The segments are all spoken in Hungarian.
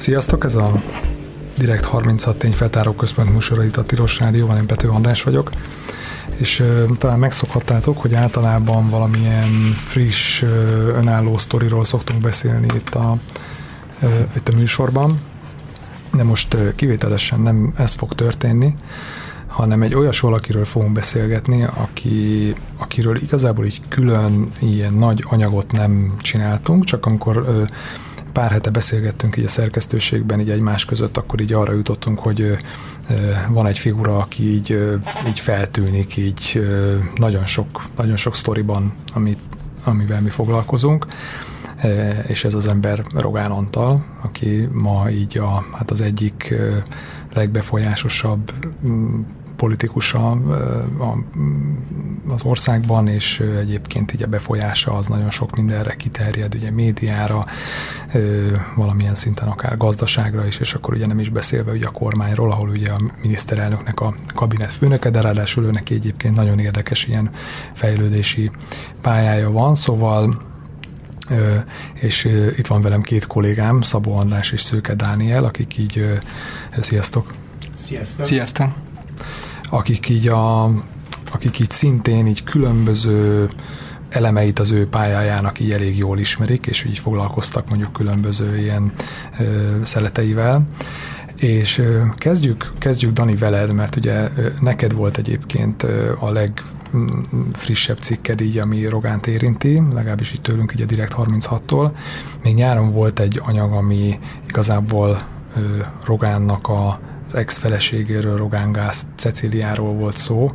Sziasztok, ez a Direkt 36 tényfeltáró központ műsora itt a Tilos Rádióval, én Pető András vagyok, és uh, talán megszokhattátok, hogy általában valamilyen friss, uh, önálló sztoriról szoktunk beszélni itt a, uh, itt a műsorban, de most uh, kivételesen nem ez fog történni, hanem egy olyas valakiről fogunk beszélgetni, aki, akiről igazából így külön ilyen nagy anyagot nem csináltunk, csak amikor uh, pár hete beszélgettünk így a szerkesztőségben, így egymás között, akkor így arra jutottunk, hogy van egy figura, aki így, így feltűnik, így nagyon sok, nagyon sok sztoriban, amit, amivel mi foglalkozunk, és ez az ember Rogán Antal, aki ma így a, hát az egyik legbefolyásosabb politikus a, a, az országban, és egyébként így a befolyása az nagyon sok mindenre kiterjed, ugye médiára, valamilyen szinten akár gazdaságra is, és akkor ugye nem is beszélve ugye a kormányról, ahol ugye a miniszterelnöknek a kabinet főnöke, de ráadásul őnek egyébként nagyon érdekes ilyen fejlődési pályája van, szóval és itt van velem két kollégám, Szabó András és Szőke Dániel, akik így, sziasztok! Sziasztok! Sziasztok! Akik így, a, akik így szintén így különböző elemeit az ő pályájának így elég jól ismerik, és így foglalkoztak mondjuk különböző ilyen ö, szeleteivel. És ö, kezdjük, kezdjük Dani veled, mert ugye ö, neked volt egyébként ö, a legfrissebb cikked így, ami Rogánt érinti, legalábbis így tőlünk a Direkt 36-tól. Még nyáron volt egy anyag, ami igazából Rogánnak a az ex-feleségéről, Rogán Gász Ceciliáról volt szó,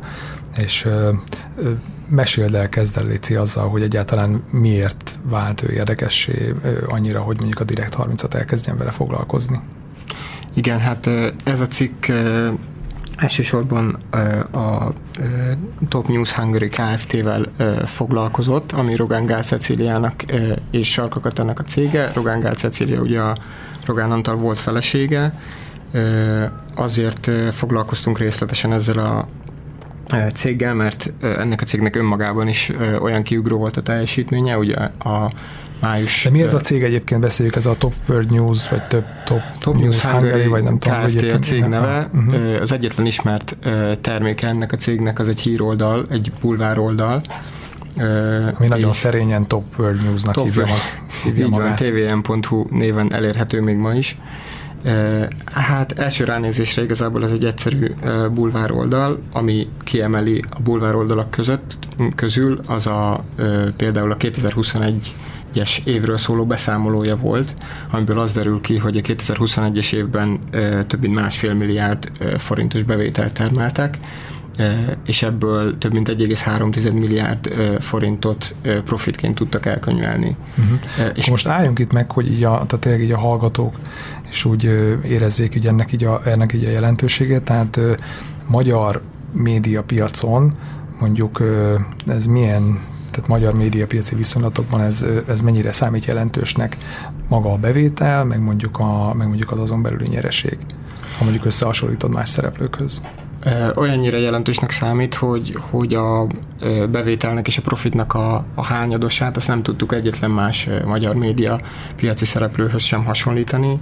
és ö, meséld el, kezd el Léci azzal, hogy egyáltalán miért vált ő érdekessé annyira, hogy mondjuk a Direkt 30-at elkezdjen vele foglalkozni. Igen, hát ez a cikk elsősorban a Top News Hungary Kft-vel foglalkozott, ami Rogán Gál Ceciliának és Sarkakat ennek a cége. Rogán Gál Cecilia ugye a Rogán Antal volt felesége, Azért foglalkoztunk részletesen ezzel a céggel, mert ennek a cégnek önmagában is olyan kiugró volt a teljesítménye, ugye a május... De mi ez a cég egyébként beszéljük, ez a Top World News, vagy több Top, Top News, Hungary, Hungary, vagy nem tudom. Kft. a cég neve. Uh-huh. Az egyetlen ismert terméke ennek a cégnek az egy híroldal, egy bulvár oldal, ami nagyon szerényen Top World News-nak top hívja, hívja magát. tvm.hu néven elérhető még ma is. Hát első ránézésre igazából ez egy egyszerű bulvár oldal, ami kiemeli a bulvár oldalak között, közül az a például a 2021 es évről szóló beszámolója volt, amiből az derül ki, hogy a 2021-es évben több mint másfél milliárd forintos bevételt termeltek, és ebből több mint 1,3 milliárd forintot profitként tudtak elkönyvelni. Uh-huh. És most álljunk itt meg, hogy így a, tehát tényleg így a hallgatók és úgy érezzék így ennek így a, ennek így a jelentőségét, tehát magyar médiapiacon mondjuk ez milyen tehát magyar médiapiaci viszonylatokban ez, ez mennyire számít jelentősnek maga a bevétel, meg mondjuk, a, meg mondjuk az azon belüli nyereség, ha mondjuk összehasonlítod más szereplőkhöz olyannyira jelentősnek számít, hogy, hogy a bevételnek és a profitnak a, a hányadosát azt nem tudtuk egyetlen más magyar média piaci szereplőhöz sem hasonlítani.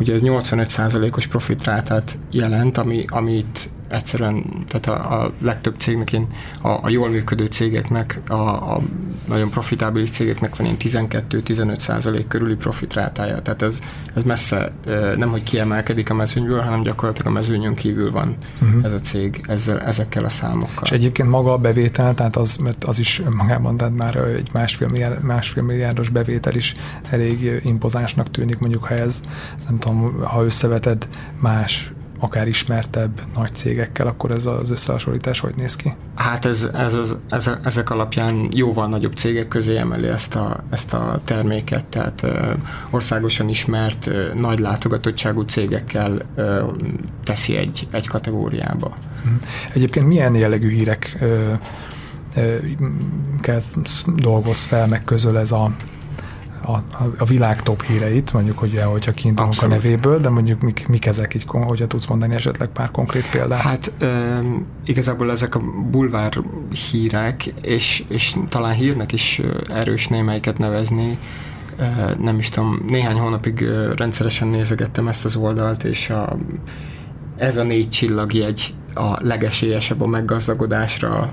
Ugye ez 85%-os profitrátát jelent, ami, amit egyszerűen, tehát a, a legtöbb cégnek, én, a, a jól működő cégeknek, a, a nagyon profitábilis cégeknek van ilyen 12-15 százalék körüli profitrátája, tehát ez, ez messze nem, hogy kiemelkedik a mezőnyből, hanem gyakorlatilag a mezőnyön kívül van uh-huh. ez a cég ezzel, ezekkel a számokkal. És egyébként maga a bevétel, tehát az, mert az is magában, tehát már egy másfél, milliárd, másfél milliárdos bevétel is elég impozánsnak tűnik, mondjuk ha ez, nem tudom, ha összeveted más akár ismertebb nagy cégekkel, akkor ez az összehasonlítás hogy néz ki? Hát ez, ez, ez, ez, ezek alapján jóval nagyobb cégek közé emeli ezt a, ezt a terméket, tehát ö, országosan ismert, ö, nagy látogatottságú cégekkel ö, teszi egy, egy kategóriába. Mhm. Egyébként milyen jellegű hírek ö, ö, dolgoz fel, meg közöl ez a a, a világ top híreit, mondjuk, hogy hogyha kiindulunk Abszolút. a nevéből, de mondjuk mik, mik ezek így, hogyha tudsz mondani esetleg pár konkrét példát? Hát um, igazából ezek a bulvár hírek, és, és talán hírnek is erős némelyiket nevezni, nem is tudom, néhány hónapig rendszeresen nézegettem ezt az oldalt, és a, ez a négy csillagjegy a legesélyesebb a meggazdagodásra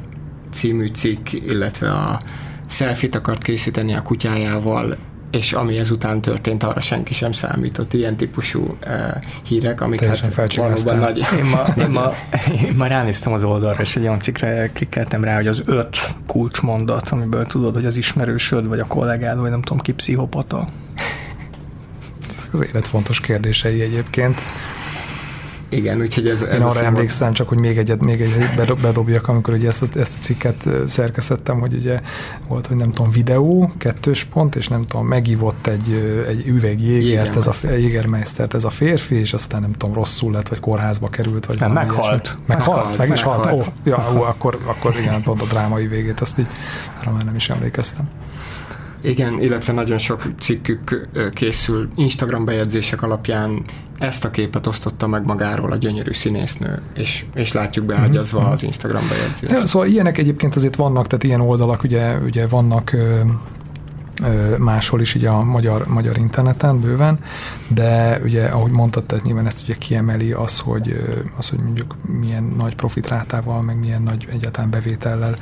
című cikk, illetve a selfit akart készíteni a kutyájával, és ami ezután történt, arra senki sem számított. Ilyen típusú uh, hírek, amik Teljesen hát valóban nagy... Én ma, én, ma, én ma ránéztem az oldalra, és egy olyan cikkre klikkeltem rá, hogy az öt kulcsmondat, amiből tudod, hogy az ismerősöd, vagy a kollégád, vagy nem tudom ki pszichopata. Az élet fontos kérdései egyébként. Igen, úgyhogy ez, ez Én arra emlékszem, csak hogy még egyet, még egyet bedobjak, amikor ugye ezt, a, ezt a cikket szerkesztettem, hogy ugye volt, hogy nem tudom, videó, kettős pont, és nem tudom, megívott egy, egy üveg jégert, ez a jégermeistert, ez a férfi, és aztán nem tudom, rosszul lett, vagy kórházba került, vagy nem, meghalt. meghalt. Meghalt, meg is halt. Ó, ja, ó, akkor, akkor igen, pont a drámai végét, azt így arra már nem is emlékeztem. Igen, illetve nagyon sok cikkük készül Instagram bejegyzések alapján ezt a képet osztotta meg magáról a gyönyörű színésznő, és, és látjuk beágyazva mm-hmm. az Instagram bejegyzést. Ja, szóval ilyenek egyébként azért vannak, tehát ilyen oldalak ugye, ugye vannak ö, ö, máshol is így a magyar, magyar interneten bőven, de ugye, ahogy mondtad, tehát nyilván ezt ugye kiemeli az, hogy, az, hogy mondjuk milyen nagy profitrátával, meg milyen nagy egyáltalán bevétellel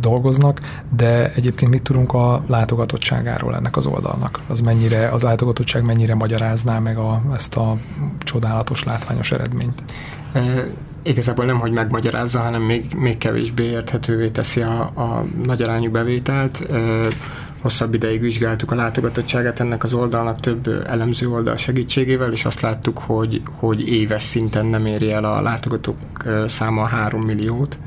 dolgoznak, de egyébként mit tudunk a látogatottságáról ennek az oldalnak? Az mennyire, az látogatottság mennyire magyarázná meg a, ezt a csodálatos, látványos eredményt? E, igazából nem, hogy megmagyarázza, hanem még, még kevésbé érthetővé teszi a, a nagy arányú bevételt. E, hosszabb ideig vizsgáltuk a látogatottságát ennek az oldalnak több elemző oldal segítségével, és azt láttuk, hogy, hogy éves szinten nem éri el a látogatók száma 3 milliót,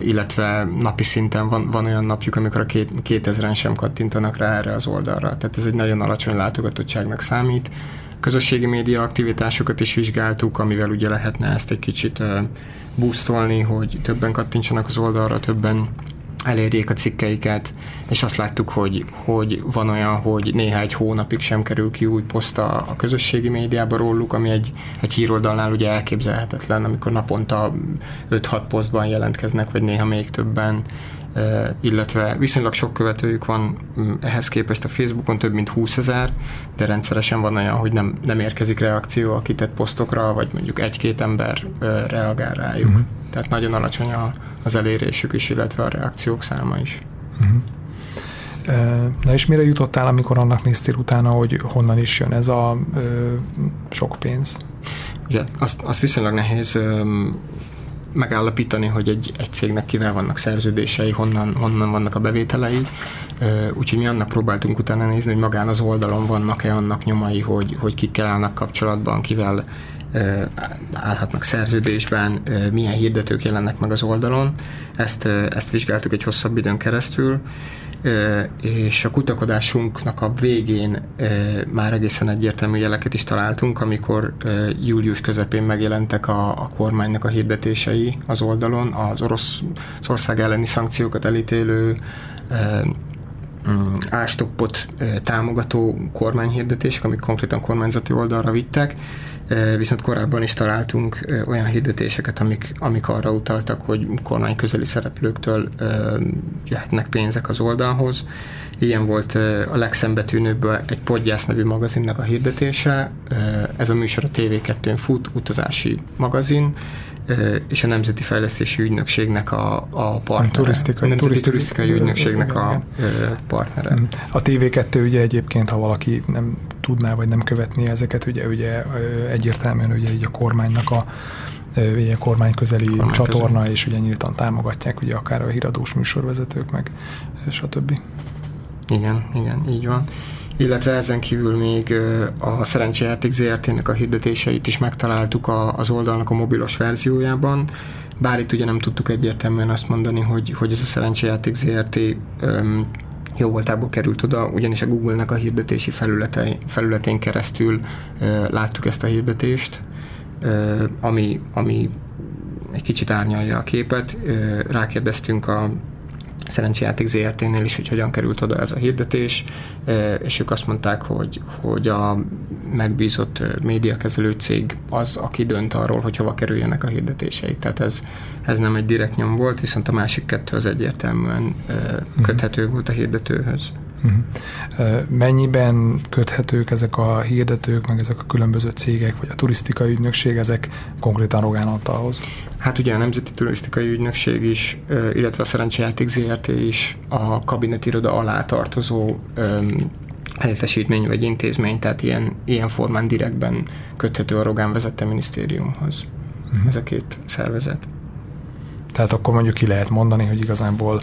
illetve napi szinten van, van olyan napjuk, amikor a két, 2000-en sem kattintanak rá erre az oldalra. Tehát ez egy nagyon alacsony látogatottságnak számít. Közösségi média aktivitásokat is vizsgáltuk, amivel ugye lehetne ezt egy kicsit boostolni, hogy többen kattintsanak az oldalra, többen elérjék a cikkeiket, és azt láttuk, hogy, hogy van olyan, hogy néha egy hónapig sem kerül ki új poszt a, a közösségi médiába róluk, ami egy, egy híroldalnál ugye elképzelhetetlen, amikor naponta 5-6 posztban jelentkeznek, vagy néha még többen, illetve viszonylag sok követőjük van ehhez képest a Facebookon több mint 20 ezer, de rendszeresen van olyan, hogy nem, nem érkezik reakció a kitett posztokra, vagy mondjuk egy-két ember reagál rájuk. Uh-huh. Tehát nagyon alacsony a, az elérésük is, illetve a reakciók száma is. Uh-huh. Na és mire jutottál, amikor annak néztél utána, hogy honnan is jön ez a ö, sok pénz? Ugye, azt, azt viszonylag nehéz ö, megállapítani, hogy egy, egy cégnek kivel vannak szerződései, honnan, honnan vannak a bevételei. Úgyhogy mi annak próbáltunk utána nézni, hogy magán az oldalon vannak-e annak nyomai, hogy, hogy kikkel állnak kapcsolatban, kivel állhatnak szerződésben, milyen hirdetők jelennek meg az oldalon. Ezt, ezt vizsgáltuk egy hosszabb időn keresztül, és a kutakodásunknak a végén már egészen egyértelmű jeleket is találtunk, amikor július közepén megjelentek a, a kormánynak a hirdetései az oldalon, az orosz ország elleni szankciókat elítélő mm, ástoppot támogató kormányhirdetések, amik konkrétan kormányzati oldalra vittek, viszont korábban is találtunk olyan hirdetéseket, amik, amik arra utaltak, hogy kormány közeli szereplőktől jöhetnek pénzek az oldalhoz. Ilyen volt a legszembetűnőbb egy Podgyász nevű magazinnak a hirdetése. Ez a műsor a TV2-n fut, utazási magazin, és a Nemzeti Fejlesztési Ügynökségnek a, a partnere. Turisztikai, Nemzeti turisztikai, turisztikai Ügynökségnek a partnere. Mm. A TV2 ugye egyébként, ha valaki nem tudná, vagy nem követné ezeket, ugye, ugye egyértelműen ugye így a kormánynak a ugye a kormány közeli kormány csatorna, közeli. és ugye nyíltan támogatják ugye akár a híradós műsorvezetők, meg stb. Igen, igen, így van illetve ezen kívül még a Szerencsejáték ZRT-nek a hirdetéseit is megtaláltuk az oldalnak a mobilos verziójában, bár itt ugye nem tudtuk egyértelműen azt mondani, hogy, hogy ez a Szerencsejáték ZRT jó voltából került oda, ugyanis a Google-nek a hirdetési felülete, felületén keresztül láttuk ezt a hirdetést, ami, ami egy kicsit árnyalja a képet. Rákérdeztünk a szerencsejáték ZRT-nél is, hogy hogyan került oda ez a hirdetés, és ők azt mondták, hogy, hogy a megbízott médiakezelő cég az, aki dönt arról, hogy hova kerüljenek a hirdetéseik. Tehát ez, ez nem egy direkt nyom volt, viszont a másik kettő az egyértelműen mhm. köthető volt a hirdetőhöz. Uh-huh. Mennyiben köthetők ezek a hirdetők, meg ezek a különböző cégek, vagy a turisztikai ügynökség, ezek konkrétan Rogán Antalhoz? Hát ugye a Nemzeti Turisztikai Ügynökség is, illetve a Szerencsejáték ZRT is a kabinetiroda alá tartozó helyettesítmény vagy intézmény, tehát ilyen, ilyen formán direktben köthető a Rogán vezette minisztériumhoz uh-huh. ez a két szervezet. Tehát akkor mondjuk ki lehet mondani, hogy igazából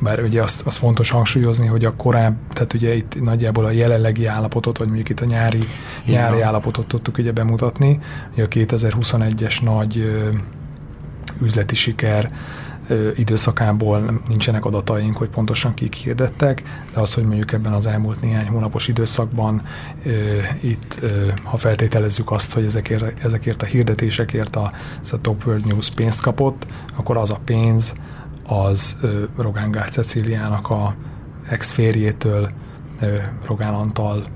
bár ugye azt, azt fontos hangsúlyozni, hogy a korább, tehát ugye itt nagyjából a jelenlegi állapotot, vagy mondjuk itt a nyári, nyári állapotot tudtuk ugye bemutatni, hogy a 2021-es nagy ö, üzleti siker ö, időszakából nincsenek adataink, hogy pontosan kik hirdettek, de az, hogy mondjuk ebben az elmúlt néhány hónapos időszakban ö, itt, ö, ha feltételezzük azt, hogy ezekért, ezekért a hirdetésekért a, ez a Top World News pénzt kapott, akkor az a pénz, az Rogán Gál Ceciliának a ex-férjétől, Rogán Antal,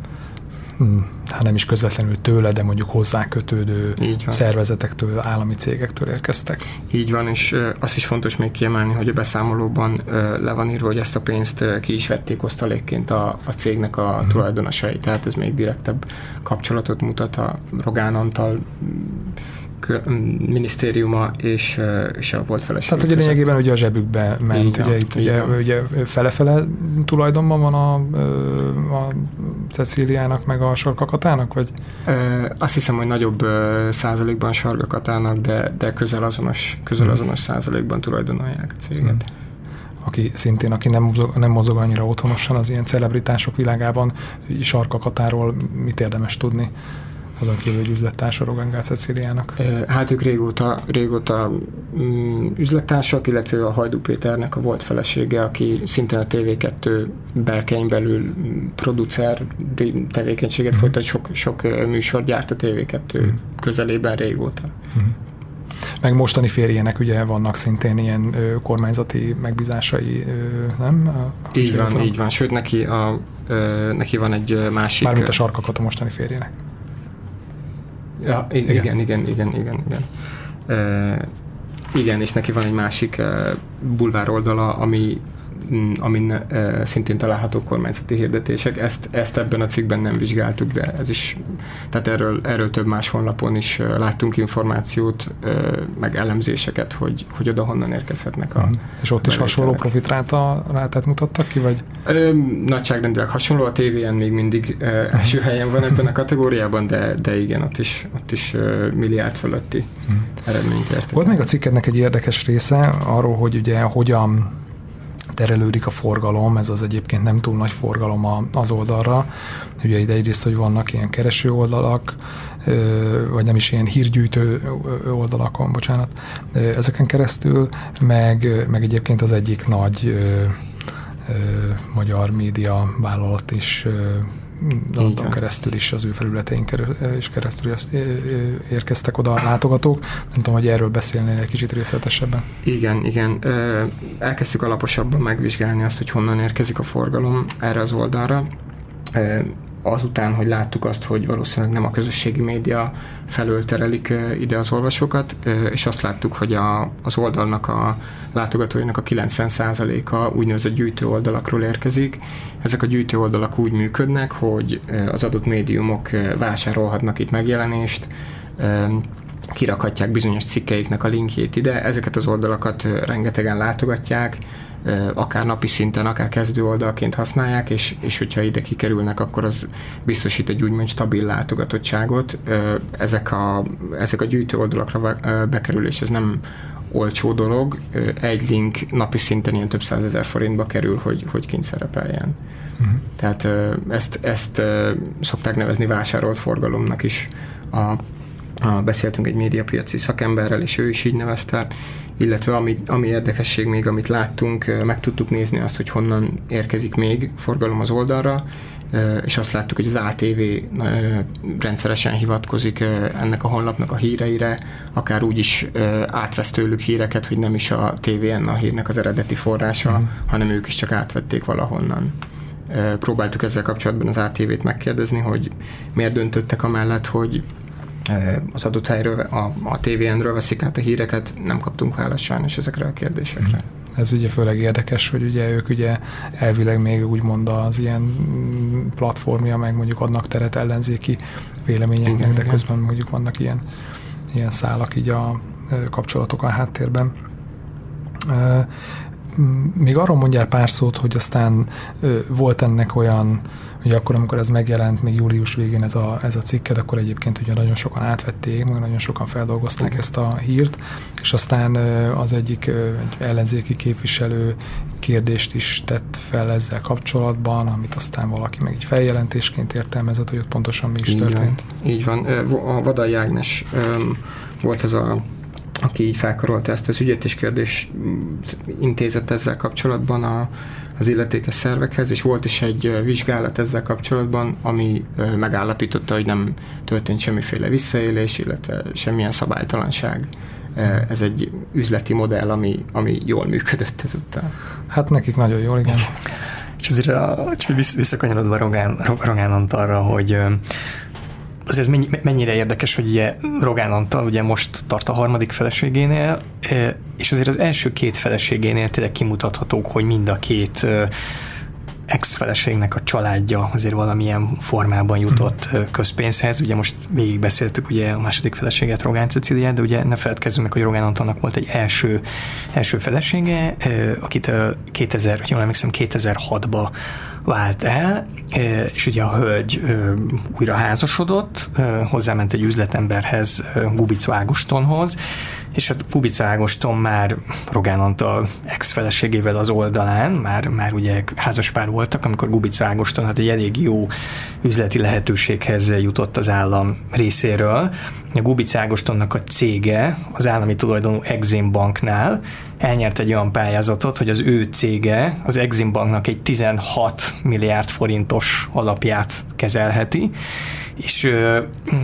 hm, hát nem is közvetlenül tőle, de mondjuk hozzá kötődő szervezetektől, állami cégektől érkeztek. Így van, és azt is fontos még kiemelni, hogy a beszámolóban le van írva, hogy ezt a pénzt ki is vették osztalékként a, a cégnek a hmm. tulajdonosai, tehát ez még direktebb kapcsolatot mutat a Rogán Antal minisztériuma és, és a volt feleség. Tehát ugye lényegében ugye a zsebükbe ment, így ugye itt ugye, ugye fele-fele tulajdonban van a, a Cecíliának meg a Sarkakatának, vagy? Azt hiszem, hogy nagyobb százalékban Sarkakatának, de, de közel azonos, közel hmm. azonos százalékban tulajdonolják a céget. Hmm aki szintén, aki nem mozog, nem mozog annyira otthonosan az ilyen celebritások világában, Sarkakatáról mit érdemes tudni? Azon kívül, hogy üzlettársa Rogán Ceciliának? Hát ők régóta, régóta mm, üzlettársak, illetve a Hajdú Péternek a volt felesége, aki szintén a TV2 berkein belül mm, producer tevékenységet mm. folytat, sok, sok műsor gyárt a TV2 mm. közelében régóta. Mm. Meg mostani férjének ugye vannak szintén ilyen ö, kormányzati megbízásai, ö, nem? A, így van, így van. Sőt, neki, a, ö, neki van egy másik... Mármint a sarkakat a mostani férjének. Ja, igen, igen, igen, igen, igen. igen. Uh, igen, és neki van egy másik bulvár oldala, ami amin szintén található kormányzati hirdetések. Ezt, ezt ebben a cikkben nem vizsgáltuk, de ez is, tehát erről, erről több más honlapon is láttunk információt, meg elemzéseket, hogy, hogy oda honnan érkezhetnek a hmm. És ott is hasonló profitráta rátát mutattak ki, vagy? Ö, nagyságrendileg hasonló, a TVN még mindig ö, első helyen van ebben a kategóriában, de, de igen, ott is, ott is ö, milliárd fölötti hmm. eredményt értek. Volt még a cikkednek egy érdekes része arról, hogy ugye hogyan terelődik a forgalom, ez az egyébként nem túl nagy forgalom az oldalra. Ugye ide egyrészt, hogy vannak ilyen kereső oldalak, vagy nem is ilyen hírgyűjtő oldalakon, bocsánat, ezeken keresztül, meg, meg egyébként az egyik nagy magyar média vállalat is London keresztül is, az ő felületein is keresztül érkeztek oda a látogatók. Nem tudom, hogy erről beszélnél egy kicsit részletesebben. Igen, igen. Elkezdtük alaposabban megvizsgálni azt, hogy honnan érkezik a forgalom erre az oldalra azután, hogy láttuk azt, hogy valószínűleg nem a közösségi média felől terelik ide az olvasókat, és azt láttuk, hogy a, az oldalnak a látogatóinak a 90%-a úgynevezett gyűjtő oldalakról érkezik. Ezek a gyűjtő oldalak úgy működnek, hogy az adott médiumok vásárolhatnak itt megjelenést, kirakhatják bizonyos cikkeiknek a linkjét ide, ezeket az oldalakat rengetegen látogatják, akár napi szinten, akár kezdő oldalként használják, és, és hogyha ide kikerülnek, akkor az biztosít egy úgymond stabil látogatottságot. Ezek a, ezek a gyűjtő oldalakra bekerülés, ez nem olcsó dolog. Egy link napi szinten ilyen több százezer forintba kerül, hogy, hogy kint szerepeljen. Uh-huh. Tehát ezt, ezt szokták nevezni vásárolt forgalomnak is. A, a, beszéltünk egy médiapiaci szakemberrel, és ő is így nevezte, illetve ami, ami érdekesség még, amit láttunk, meg tudtuk nézni azt, hogy honnan érkezik még forgalom az oldalra, és azt láttuk, hogy az ATV rendszeresen hivatkozik ennek a honlapnak a híreire, akár úgy is átvesz tőlük híreket, hogy nem is a TVN a hírnek az eredeti forrása, uh-huh. hanem ők is csak átvették valahonnan. Próbáltuk ezzel kapcsolatban az ATV-t megkérdezni, hogy miért döntöttek amellett, hogy az adott helyről, a, a TVN-ről veszik át a híreket, nem kaptunk választ sajnos ezekre a kérdésekre. ez ugye főleg érdekes, hogy ugye ők ugye elvileg még úgymond az ilyen platformja, meg mondjuk adnak teret ellenzéki véleményeknek, de közben mondjuk vannak ilyen, ilyen szálak így a kapcsolatok a háttérben. Még arról mondjál pár szót, hogy aztán volt ennek olyan Ugye akkor, amikor ez megjelent, még július végén ez a, ez a cikked, akkor egyébként ugye nagyon sokan átvették, meg nagyon sokan feldolgozták ezt a hírt, és aztán az egyik egy ellenzéki képviselő kérdést is tett fel ezzel kapcsolatban, amit aztán valaki meg így feljelentésként értelmezett, hogy ott pontosan mi is így történt. Van, így van. A Vadai Ágnes volt ez a aki felkarolta ezt az ügyet, és kérdés intézett ezzel kapcsolatban a, az illetékes szervekhez, és volt is egy vizsgálat ezzel kapcsolatban, ami megállapította, hogy nem történt semmiféle visszaélés, illetve semmilyen szabálytalanság. Ez egy üzleti modell, ami, ami jól működött ezután. Hát nekik nagyon jól, igen. És azért a, csak visszakanyarodva Rogán, Rogán Antalra, hogy azért ez mennyire érdekes, hogy ugye Rogán Antal ugye most tart a harmadik feleségénél, és azért az első két feleségénél tényleg kimutathatók, hogy mind a két ex-feleségnek a családja azért valamilyen formában jutott közpénzhez. Ugye most végig beszéltük ugye a második feleséget, Rogán Ceciliát, de ugye ne feledkezzünk meg, hogy Rogán Antalnak volt egy első, első felesége, akit 2000, jól emlékszem, 2006-ba vált el, és ugye a hölgy újra házasodott, hozzáment egy üzletemberhez, Gubic Ágostonhoz, és a Kubica Ágoston már Rogán Antal ex-feleségével az oldalán, már, már ugye házaspár voltak, amikor Gubica Ágoston hát egy elég jó üzleti lehetőséghez jutott az állam részéről. A Gubica Ágostonnak a cége az állami tulajdonú Exim Banknál elnyert egy olyan pályázatot, hogy az ő cége az Exim Banknak egy 16 milliárd forintos alapját kezelheti, és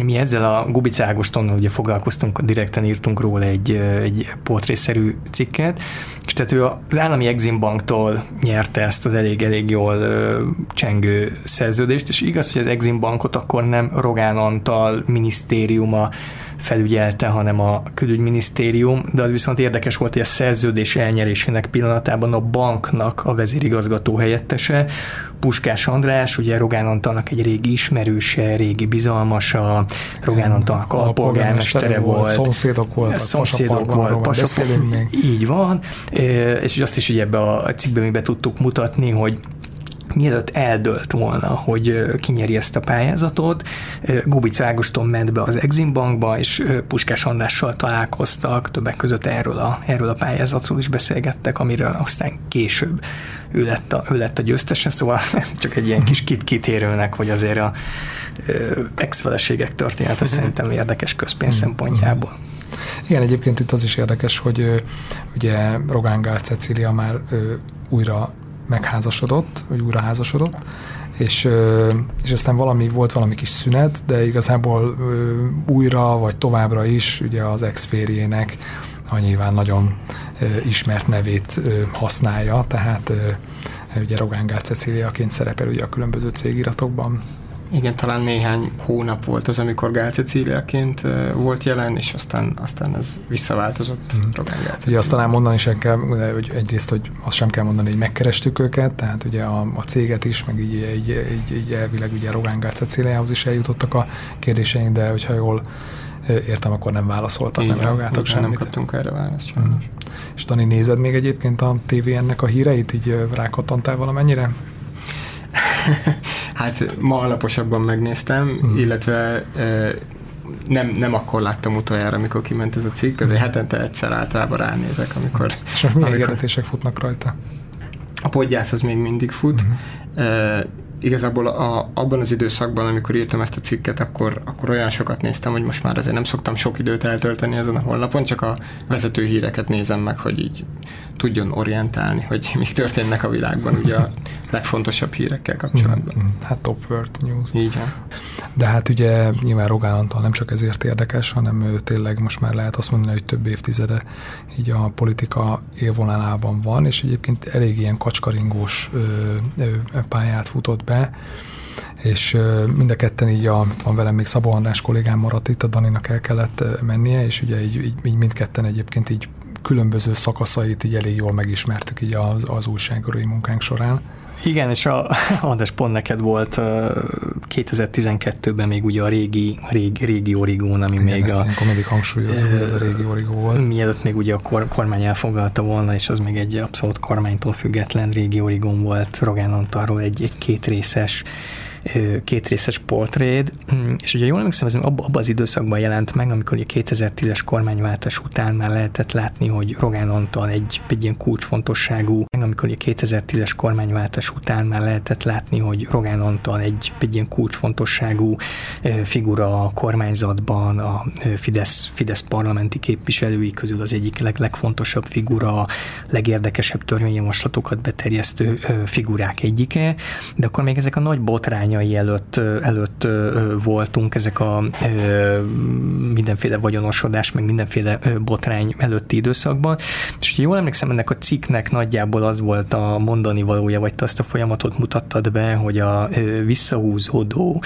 mi ezzel a Gubic Ágostonnal ugye foglalkoztunk, direkten írtunk róla egy, egy portrészerű cikket, és tehát ő az állami Exim Banktól nyerte ezt az elég, elég jól csengő szerződést, és igaz, hogy az Exim Bankot akkor nem Rogán Antal minisztériuma felügyelte, hanem a külügyminisztérium, de az viszont érdekes volt, hogy a szerződés elnyerésének pillanatában a banknak a vezérigazgató helyettese, Puskás András, ugye Rogán Antalnak egy régi ismerőse, régi bizalmasa, Rogán Antalnak alpolgármestere volt. Szomszédok voltak. Szomszédok volt. Így van, és azt is ugye ebbe a cikkben mi be tudtuk mutatni, hogy mielőtt eldölt volna, hogy kinyeri ezt a pályázatot, Gubic Ágoston ment be az Exim Bankba, és Puskás Andrással találkoztak, többek között erről a, erről a pályázatról is beszélgettek, amiről aztán később ő lett a, ő lett a győztese, szóval csak egy ilyen kis kit kitérőnek, hogy azért a ex-feleségek története szerintem érdekes közpénz szempontjából. Igen, egyébként itt az is érdekes, hogy ugye Rogán Gál Cecília már újra megházasodott, vagy újra házasodott, és, és aztán valami, volt valami kis szünet, de igazából újra, vagy továbbra is ugye az ex-férjének a nyilván nagyon ismert nevét használja, tehát ugye Rogán Gál Cecíliaként szerepel ugye a különböző cégiratokban, igen, talán néhány hónap volt az, amikor Gál Cecíliaként volt jelen, és aztán, aztán ez visszaváltozott mm. Rogán Gál Ugye azt talán mondani sem kell, hogy egyrészt, hogy azt sem kell mondani, hogy megkerestük őket, tehát ugye a, a céget is, meg így, így, így, így elvileg ugye Rogán Gál Cecíliához is eljutottak a kérdéseink, de hogyha jól értem, akkor nem válaszoltak, Igen, nem reagáltak semmit. Nem kaptunk erre választ Mm. És Dani, nézed még egyébként a TVN-nek a híreit, így rákattantál valamennyire? hát ma alaposabban megnéztem, mm. illetve nem, nem akkor láttam utoljára, amikor kiment ez a cikk, azért hetente egyszer általában ránézek, amikor... És most milyen amikor... futnak rajta? A podgyász az még mindig fut. Mm-hmm igazából a, abban az időszakban, amikor írtam ezt a cikket, akkor, akkor olyan sokat néztem, hogy most már azért nem szoktam sok időt eltölteni ezen a honlapon, csak a vezető híreket nézem meg, hogy így tudjon orientálni, hogy mi történnek a világban, ugye a legfontosabb hírekkel kapcsolatban. Mm, mm, hát top world news. Így van. De hát ugye nyilván Rogán Antal nem csak ezért érdekes, hanem ő tényleg most már lehet azt mondani, hogy több évtizede így a politika élvonalában van, és egyébként elég ilyen kacskaringós ö, ö, pályát futott be, és mind a ketten így, a, van velem még Szabó András kollégám maradt itt, a Daninak el kellett mennie, és ugye így, így, így mindketten egyébként így különböző szakaszait így elég jól megismertük így az, az újságírói munkánk során. Igen, és a, András, pont neked volt 2012-ben még ugye a régi, régi, régi Origón, ami Igen, még ezt a... ilyenkor mindig hangsúlyozom, hogy ez a régi Origó volt. Mielőtt még ugye a kor, kormány elfoglalta volna, és az még egy abszolút kormánytól független régi Origón volt Rogán Antalról egy, egy két részes két részes portréd, mm, és ugye jól emlékszem, ez abban abba az időszakban jelent meg, amikor a 2010-es kormányváltás után már lehetett látni, hogy Rogán Antal egy, egy ilyen kulcsfontosságú, amikor a 2010-es kormányváltás után már lehetett látni, hogy Rogán Antal egy, egy ilyen kulcsfontosságú figura a kormányzatban, a Fidesz, Fidesz parlamenti képviselői közül az egyik leg, legfontosabb figura, legérdekesebb törvényjavaslatokat beterjesztő figurák egyike, de akkor még ezek a nagy botrányai előtt, előtt voltunk, ezek a mindenféle vagyonosodás, meg mindenféle botrány előtti időszakban, és jól emlékszem, ennek a cikknek nagyjából az volt a mondani valója, vagy azt a folyamatot mutattad be, hogy a visszahúzódó,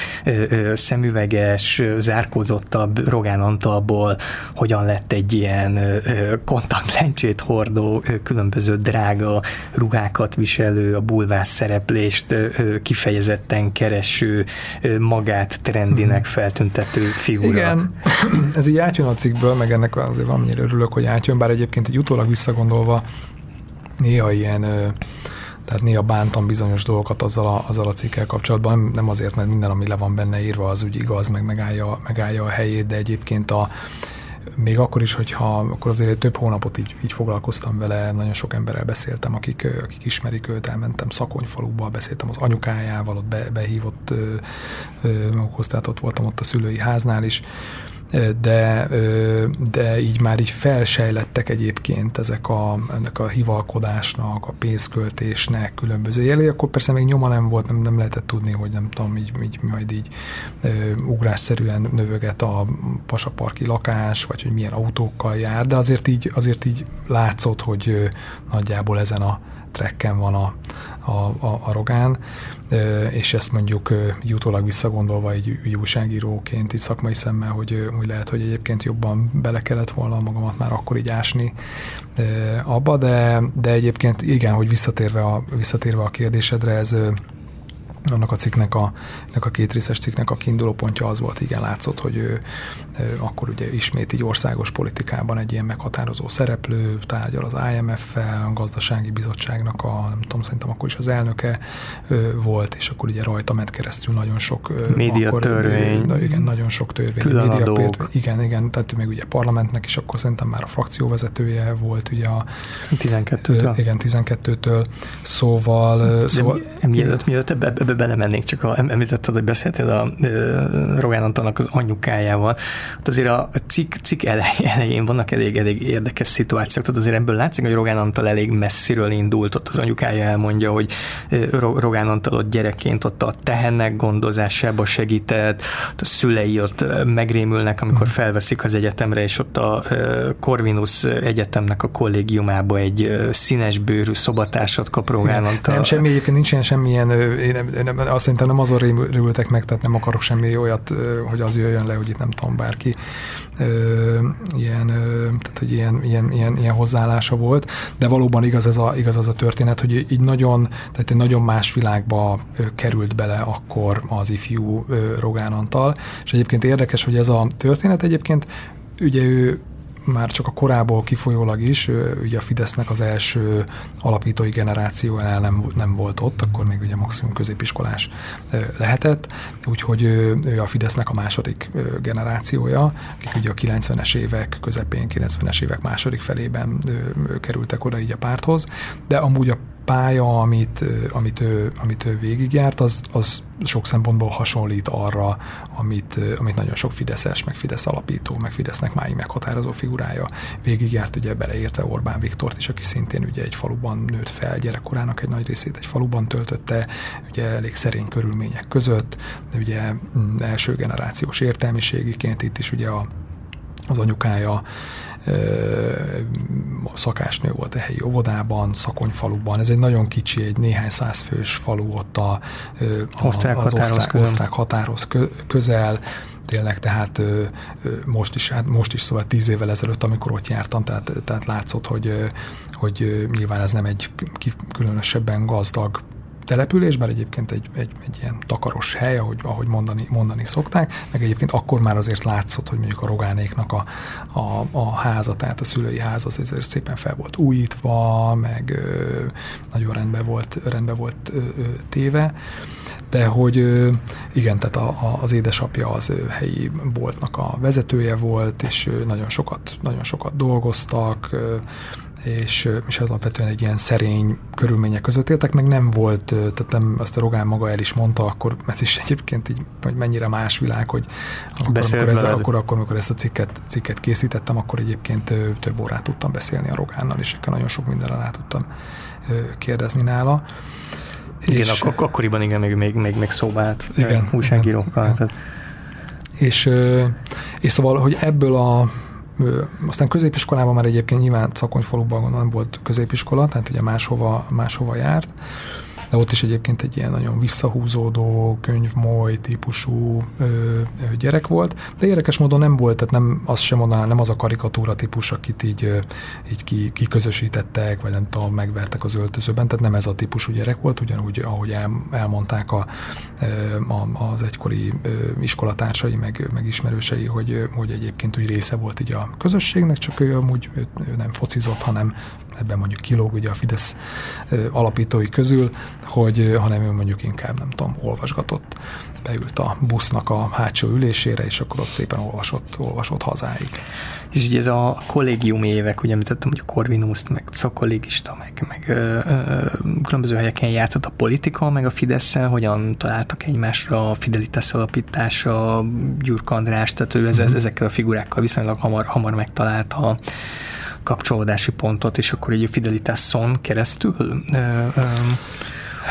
szemüveges, zárkózottabb Rogán Antalból hogyan lett egy ilyen kontaktlencsét hordó, különböző drága ruhákat viselő, a bulvás szereplést kifejezetten kereső, magát trendinek feltüntető figura. Igen, ez így átjön a cikkből, meg ennek azért valamire örülök, hogy átjön, bár egyébként egy utólag visszagondolva néha ilyen tehát néha bántam bizonyos dolgokat azzal a, azzal a cikkel kapcsolatban, nem, nem azért, mert minden, ami le van benne írva, az úgy igaz, meg megállja, megállja a helyét, de egyébként a, még akkor is, hogyha akkor azért több hónapot így, így foglalkoztam vele, nagyon sok emberrel beszéltem, akik, akik ismerik őt, elmentem Szakonyfaluba, beszéltem az anyukájával, ott be, behívott magukhoz, tehát ott voltam ott a szülői háznál is, de, de így már így felsejlettek egyébként ezek a, ennek a hivalkodásnak, a pénzköltésnek különböző jelei, akkor persze még nyoma nem volt, nem, nem lehetett tudni, hogy nem tudom, így, így majd így ugrásszerűen növöget a pasaparki lakás, vagy hogy milyen autókkal jár, de azért így, azért így látszott, hogy nagyjából ezen a trekken van a, a, a, a Rogán, és ezt mondjuk utólag visszagondolva egy, egy újságíróként, így szakmai szemmel, hogy, hogy lehet, hogy egyébként jobban bele kellett volna magamat már akkor így ásni abba, de, de egyébként igen, hogy visszatérve a, visszatérve a kérdésedre, ez annak a cikknek a, a két részes cikknek a kiinduló pontja az volt, igen, látszott, hogy akkor ugye ismét így országos politikában egy ilyen meghatározó szereplő, tárgyal az IMF-fel, a gazdasági bizottságnak a, nem tudom, szerintem akkor is az elnöke volt, és akkor ugye rajta ment keresztül nagyon sok média akkor, törvény, ő, igen, nagyon sok törvény, média pér, igen, igen, tehát még ugye parlamentnek is akkor szerintem már a frakcióvezetője volt ugye a 12-től. Igen, 12-től, szóval... szóval mielőtt, mielőtt ebbe, ebbe belemennék, csak a, említetted, hogy beszéltél a Rogán Antalnak az anyukájával. Hát azért a cikk, cikk elején vannak elég, elég érdekes szituációk, tehát azért ebből látszik, hogy Rogán Antal elég messziről indult, ott az anyukája elmondja, hogy Rogán Antal ott gyerekként ott a tehennek gondozásába segített, a szülei ott megrémülnek, amikor mhm. felveszik az egyetemre, és ott a Corvinus Egyetemnek a kollégiumába egy színes bőrű szobatársat kap Rogán Antal. Nem, semmi, egyébként nincsen semmilyen, én nem, nem, azt szerintem nem azon rémültek meg, tehát nem akarok semmi olyat, hogy az jöjjön le, hogy itt nem tudom, bárki ilyen, tehát, hogy ilyen, ilyen, ilyen, ilyen hozzáállása volt, de valóban igaz, ez a, igaz az a történet, hogy így nagyon, tehát egy nagyon más világba került bele akkor az ifjú Rogán Antal, és egyébként érdekes, hogy ez a történet egyébként ugye ő már csak a korából kifolyólag is, ugye a Fidesznek az első alapítói generációjánál nem, nem volt ott, akkor még ugye maximum középiskolás lehetett, úgyhogy ő a Fidesznek a második generációja, akik ugye a 90-es évek közepén, 90-es évek második felében kerültek oda így a párthoz, de amúgy a pálya, amit, amit, ő, amit ő végigjárt, az, az sok szempontból hasonlít arra, amit, amit nagyon sok Fideszes, meg Fidesz alapító, meg Fidesznek máig meghatározó figurája végigjárt, ugye beleérte Orbán Viktort is, aki szintén ugye egy faluban nőtt fel, gyerekkorának egy nagy részét egy faluban töltötte, ugye elég szerény körülmények között, de ugye mm, első generációs értelmiségiként itt is ugye a, az anyukája szakásnő volt a helyi óvodában, Szakonyfaluban. Ez egy nagyon kicsi, egy néhány százfős falu ott a, a, osztrák az határoz osztrák, osztrák határoz közel, tényleg, tehát most is, hát most is szóval tíz évvel ezelőtt, amikor ott jártam, tehát, tehát látszott, hogy, hogy nyilván ez nem egy különösebben gazdag település, bár egyébként egy, egy, egy ilyen takaros hely, ahogy, ahogy mondani, mondani szokták, meg egyébként akkor már azért látszott, hogy mondjuk a rogánéknak a, a, a háza, tehát a szülői ház az azért szépen fel volt újítva, meg ö, nagyon rendben volt, rendben volt ö, ö, téve, de hogy ö, igen, tehát a, a, az édesapja az helyi boltnak a vezetője volt, és nagyon sokat, nagyon sokat dolgoztak, és, és alapvetően egy ilyen szerény körülmények között éltek, meg nem volt, tehát nem, azt a Rogán maga el is mondta, akkor ez is egyébként így, hogy mennyire más világ, hogy akkor, amikor, ez, akkor, akkor, amikor ezt a cikket, cikket készítettem, akkor egyébként több órát tudtam beszélni a Rogánnal, és akkor nagyon sok mindenre rá tudtam kérdezni nála. Igen, és, ak- akkoriban igen, még, még, még, még szóba állt igen, újságírókkal. Igen. Tehát. És, és szóval, hogy ebből a aztán középiskolában már egyébként nyilván Szakonyfaluban nem volt középiskola, tehát ugye máshova, máshova járt, de ott is egyébként egy ilyen nagyon visszahúzódó, könyvmoly típusú ö, gyerek volt, de érdekes módon nem volt, tehát nem azt sem mondanám, nem az a karikatúra típus, akit így, így ki, kiközösítettek, vagy nem tudom, megvertek az öltözőben, tehát nem ez a típusú gyerek volt, ugyanúgy, ahogy el, elmondták a, a, az egykori iskolatársai, meg, meg ismerősei, hogy, hogy egyébként úgy része volt így a közösségnek, csak ő amúgy ő, ő nem focizott, hanem ebben mondjuk kilóg ugye a Fidesz alapítói közül, hogy hanem ő mondjuk inkább nem tudom, olvasgatott, beült a busznak a hátsó ülésére, és akkor ott szépen olvasott, olvasott hazáig. És ugye ez a kollégium évek, ugye említettem, hogy a Corvinuszt, meg szakollégista, meg, meg ö, ö, különböző helyeken jártat a politika, meg a fidesz hogyan találtak egymásra, a Fidelitas alapítása, Gyurk András, tehát ő ez, mm-hmm. ezekkel a figurákkal viszonylag hamar, hamar megtalálta kapcsolódási pontot, és akkor egy Fidelitas-on keresztül ö, ö,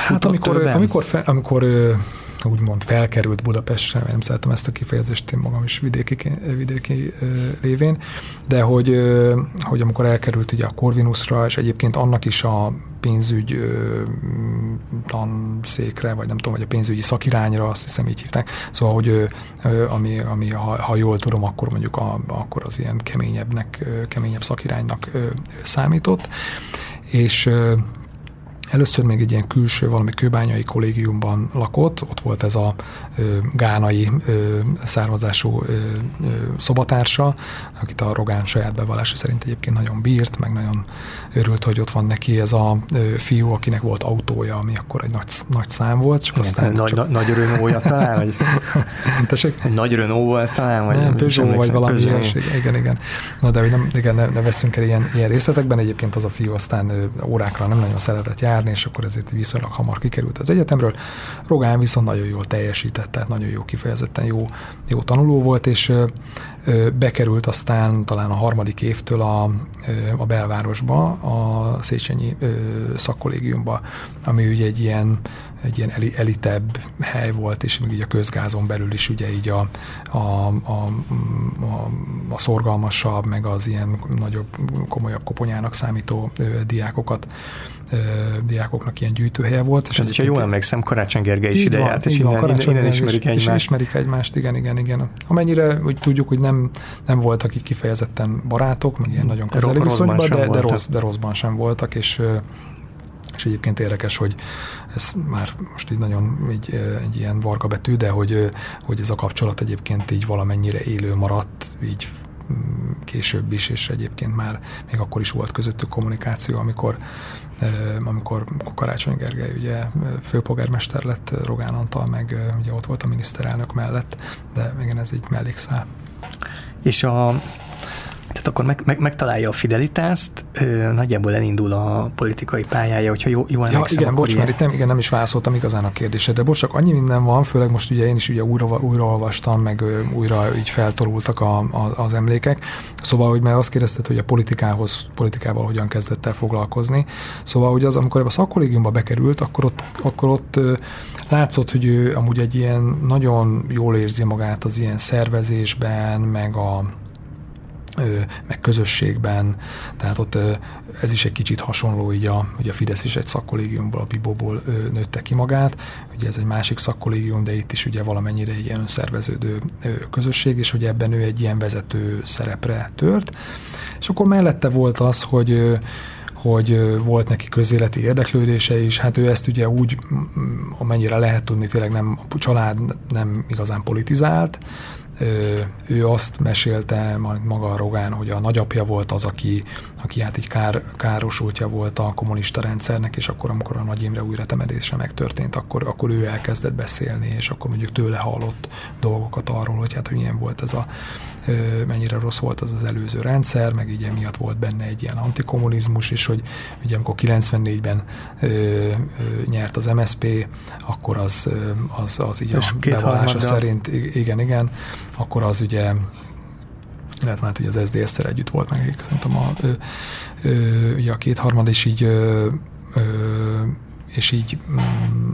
Hát amikor, amikor, fe, amikor úgymond felkerült Budapestre, mert nem szeretem ezt a kifejezést én magam is vidéki, vidéki lévén, de hogy, hogy amikor elkerült ugye a Corvinusra, és egyébként annak is a pénzügy tanszékre, vagy nem tudom, vagy a pénzügyi szakirányra, azt hiszem így hívták, szóval, hogy ami, ami ha, ha jól tudom, akkor mondjuk a, akkor az ilyen keményebbnek, keményebb szakiránynak számított, és Először még egy ilyen külső, valami kőbányai kollégiumban lakott, ott volt ez a ö, gánai ö, származású ö, ö, szobatársa, akit a Rogán saját bevallása szerint egyébként nagyon bírt, meg nagyon örült, hogy ott van neki ez a ö, fiú, akinek volt autója, ami akkor egy nagy, nagy szám volt. Csak aztán nagy, csak... nagy Renault talán? Vagy... Egy nagy Renault talán? Vagy nem, Peugeot vagy valami ilyeség. Igen, igen. Na de nem, igen, ne, ne veszünk el ilyen, ilyen részletekben. Egyébként az a fiú aztán órákra nem nagyon szeretett járni, járni, és akkor ezért viszonylag hamar kikerült az egyetemről. Rogán viszont nagyon jól teljesített, tehát nagyon jó kifejezetten jó, jó tanuló volt, és bekerült aztán talán a harmadik évtől a, a belvárosba, a Széchenyi szakkollégiumba, ami ugye egy ilyen, egy ilyen elitebb hely volt, és még így a közgázon belül is ugye így a, a, a, a, a szorgalmasabb, meg az ilyen nagyobb, komolyabb koponyának számító diákokat diákoknak ilyen gyűjtőhelye volt. És ha jól emlékszem, Karácsony Gergely is ide van, járt, és innen, van, innen, innen ismerik egymást. És ismerik egymást, igen, igen, igen. Amennyire úgy tudjuk, hogy nem, nem voltak így kifejezetten barátok, meg ilyen nagyon közeli viszonyban, de, de, rossz, de rosszban sem voltak, és és egyébként érdekes, hogy ez már most így nagyon így, egy ilyen varga betű, de hogy, hogy ez a kapcsolat egyébként így valamennyire élő maradt, így mm, később is, és egyébként már még akkor is volt közöttük kommunikáció, amikor amikor Karácsony Gergely ugye főpolgármester lett Rogán Antal, meg ugye ott volt a miniszterelnök mellett, de igen, ez egy mellékszál. És a tehát akkor meg, meg, megtalálja a fidelitást, ö, nagyjából elindul a politikai pályája, hogyha jó, jól ja, igen, bocs, mert itt nem, igen, nem is válaszoltam igazán a kérdésre, de bocs, csak annyi minden van, főleg most ugye én is ugye újra, újra olvastam, meg ö, újra így feltorultak a, a, az emlékek. Szóval, hogy mert azt kérdezted, hogy a politikához, politikával hogyan kezdett el foglalkozni. Szóval, hogy az, amikor a szakkollégiumba bekerült, akkor ott, akkor ott ö, látszott, hogy ő amúgy egy ilyen nagyon jól érzi magát az ilyen szervezésben, meg a meg közösségben, tehát ott ez is egy kicsit hasonló, így a, ugye a Fidesz is egy szakkollégiumból, a Bibóból nőtte ki magát, ugye ez egy másik szakkollégium, de itt is ugye valamennyire egy ilyen önszerveződő közösség, és hogy ebben ő egy ilyen vezető szerepre tört, és akkor mellette volt az, hogy hogy volt neki közéleti érdeklődése is, hát ő ezt ugye úgy, amennyire lehet tudni, tényleg nem, a család nem igazán politizált, ő azt mesélte maga a Rogán, hogy a nagyapja volt az, aki, aki hát így kár, károsultja volt a kommunista rendszernek, és akkor, amikor a Nagy Imre újratemelése megtörtént, akkor, akkor ő elkezdett beszélni, és akkor mondjuk tőle hallott dolgokat arról, hogy hát hogy milyen volt ez a, mennyire rossz volt az az előző rendszer, meg így emiatt volt benne egy ilyen antikommunizmus, és hogy ugye amikor 94-ben ö, ö, nyert az MSP, akkor az, az, az így és a bevallása szerint, igen, igen, akkor az ugye illetve hát ugye az SZDSZ-szel együtt volt meg, szerintem a, ö, ö, ugye a kétharmad, és így ö, ö, és így mm,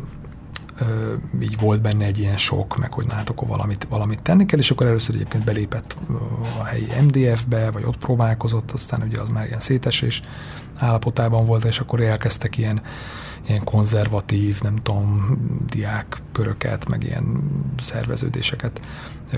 így volt benne egy ilyen sok, meg hogy na hát akkor valamit, valamit tenni kell, és akkor először egyébként belépett a helyi MDF-be, vagy ott próbálkozott, aztán ugye az már ilyen szétesés állapotában volt, és akkor elkezdtek ilyen, ilyen konzervatív, nem tudom, diák köröket, meg ilyen szerveződéseket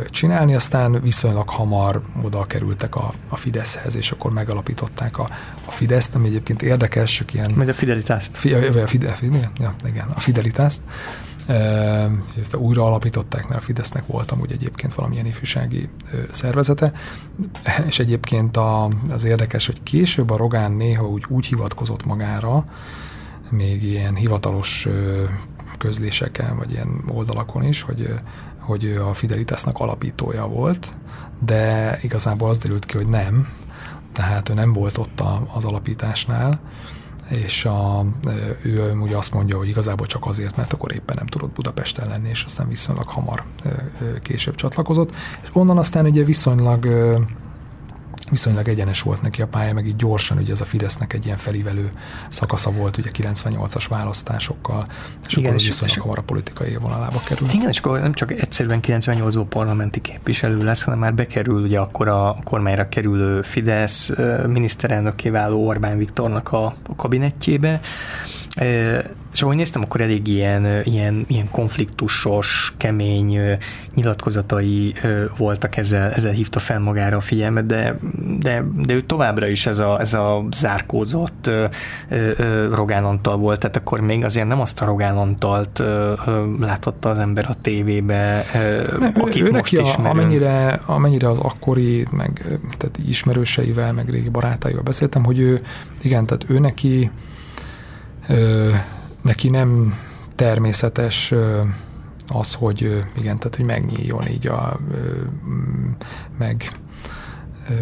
csinálni, aztán viszonylag hamar oda kerültek a, a Fideszhez, és akkor megalapították a, a Fideszt, ami egyébként érdekes, csak ilyen... Vagy a Fidelitást. Fi, a, Fide, igen, ja, igen, a Fidelitást. E, újra alapították, mert a Fidesznek volt amúgy egyébként valamilyen ifjúsági szervezete, és egyébként a, az érdekes, hogy később a Rogán néha úgy, úgy hivatkozott magára, még ilyen hivatalos közléseken, vagy ilyen oldalakon is, hogy hogy a Fidelitasnak alapítója volt, de igazából az derült ki, hogy nem, tehát ő nem volt ott az alapításnál, és a, ő ugye azt mondja, hogy igazából csak azért, mert akkor éppen nem tudott Budapesten lenni, és aztán viszonylag hamar később csatlakozott. És onnan aztán ugye viszonylag viszonylag egyenes volt neki a pálya, meg így gyorsan, ugye ez a Fidesznek egy ilyen felívelő szakasza volt, ugye 98-as választásokkal, és igen, akkor és, viszonylag és, hamar a politikai vonalába kerül. Igen, és akkor nem csak egyszerűen 98-ból parlamenti képviselő lesz, hanem már bekerül ugye akkor a kormányra kerülő Fidesz miniszterelnök kiváló Orbán Viktornak a, a kabinettjébe, és ahogy néztem, akkor elég ilyen, ilyen, ilyen konfliktusos, kemény nyilatkozatai voltak, ezzel, ezzel hívta fel magára a figyelmet, de, de, de ő továbbra is ez a, ez a zárkózott Rogán Antal volt, tehát akkor még azért nem azt a Rogán Antalt látotta az ember a tévébe, akit ő most a, amennyire, amennyire az akkori, meg tehát ismerőseivel, meg régi barátaival beszéltem, hogy ő, igen, tehát ő neki ö, neki nem természetes ö, az, hogy ö, igen, tehát hogy megnyíljon így a ö, meg ö,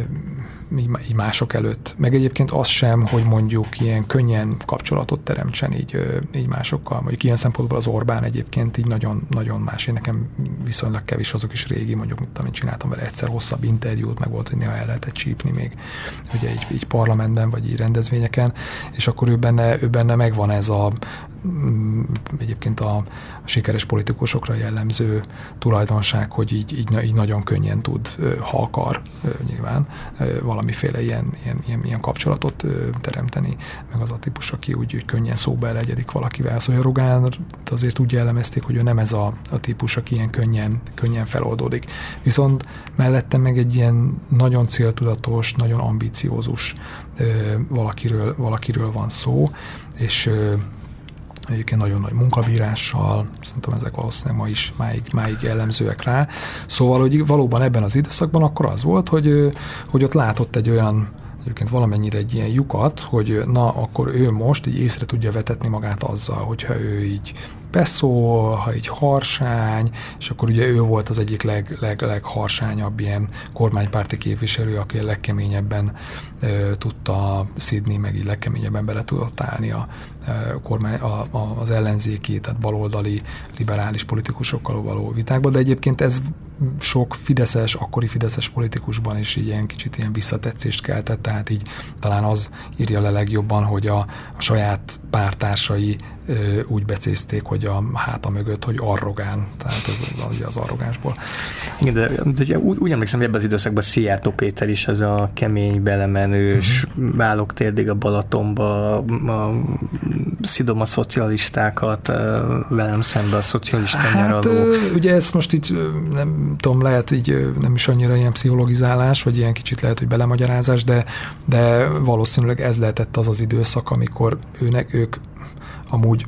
így mások előtt. Meg egyébként az sem, hogy mondjuk ilyen könnyen kapcsolatot teremtsen így, így másokkal. Mondjuk ilyen szempontból az Orbán egyébként így nagyon, nagyon más. Én nekem viszonylag kevés azok is régi, mondjuk, mint amit csináltam vele egyszer hosszabb interjút, meg volt, hogy néha el lehetett csípni még ugye így, így parlamentben, vagy így rendezvényeken, és akkor ő benne, ő benne megvan ez a mm, egyébként a, a sikeres politikusokra jellemző tulajdonság, hogy így, így, így nagyon könnyen tud, ha akar nyilván, valamiféle ilyen, ilyen, ilyen, ilyen kapcsolatot teremteni, meg az a típus, aki úgy, úgy könnyen szóba elegyedik valakivel. Szóval Rogán azért úgy jellemezték, hogy ő nem ez a, a típus, aki ilyen könnyen, könnyen feloldódik. Viszont mellette meg egy ilyen nagyon céltudatos, nagyon ambiciózus valakiről, valakiről van szó, és egyébként nagyon nagy munkabírással, szerintem ezek valószínűleg ma is máig, máig jellemzőek rá. Szóval, hogy valóban ebben az időszakban akkor az volt, hogy, hogy ott látott egy olyan egyébként valamennyire egy ilyen lyukat, hogy na, akkor ő most így észre tudja vetetni magát azzal, hogyha ő így beszól, ha így harsány, és akkor ugye ő volt az egyik leg, leg, legharsányabb ilyen kormánypárti képviselő, aki a legkeményebben e, tudta szidni, meg így legkeményebben bele tudott állni a, a kormány, a, a, az ellenzéki, tehát baloldali, liberális politikusokkal való vitákba, de egyébként ez sok fideszes, akkori fideszes politikusban is így ilyen kicsit ilyen visszatetszést keltett, tehát így talán az írja le legjobban, hogy a, a saját pártársai úgy becézték, hogy a háta mögött, hogy arrogán, tehát az, az, az arrogánsból. Igen, de, de úgy, úgy emlékszem, hogy ebben az időszakban Szijjártó Péter is az a kemény, belemenős, uh-huh. válok térdig a Balatonba, a, szidom a szocialistákat, velem szemben a szocialista hát, nyaraló. ugye ezt most így nem tudom, lehet így nem is annyira ilyen pszichologizálás, vagy ilyen kicsit lehet, hogy belemagyarázás, de, de valószínűleg ez lehetett az az időszak, amikor őnek, ők amúgy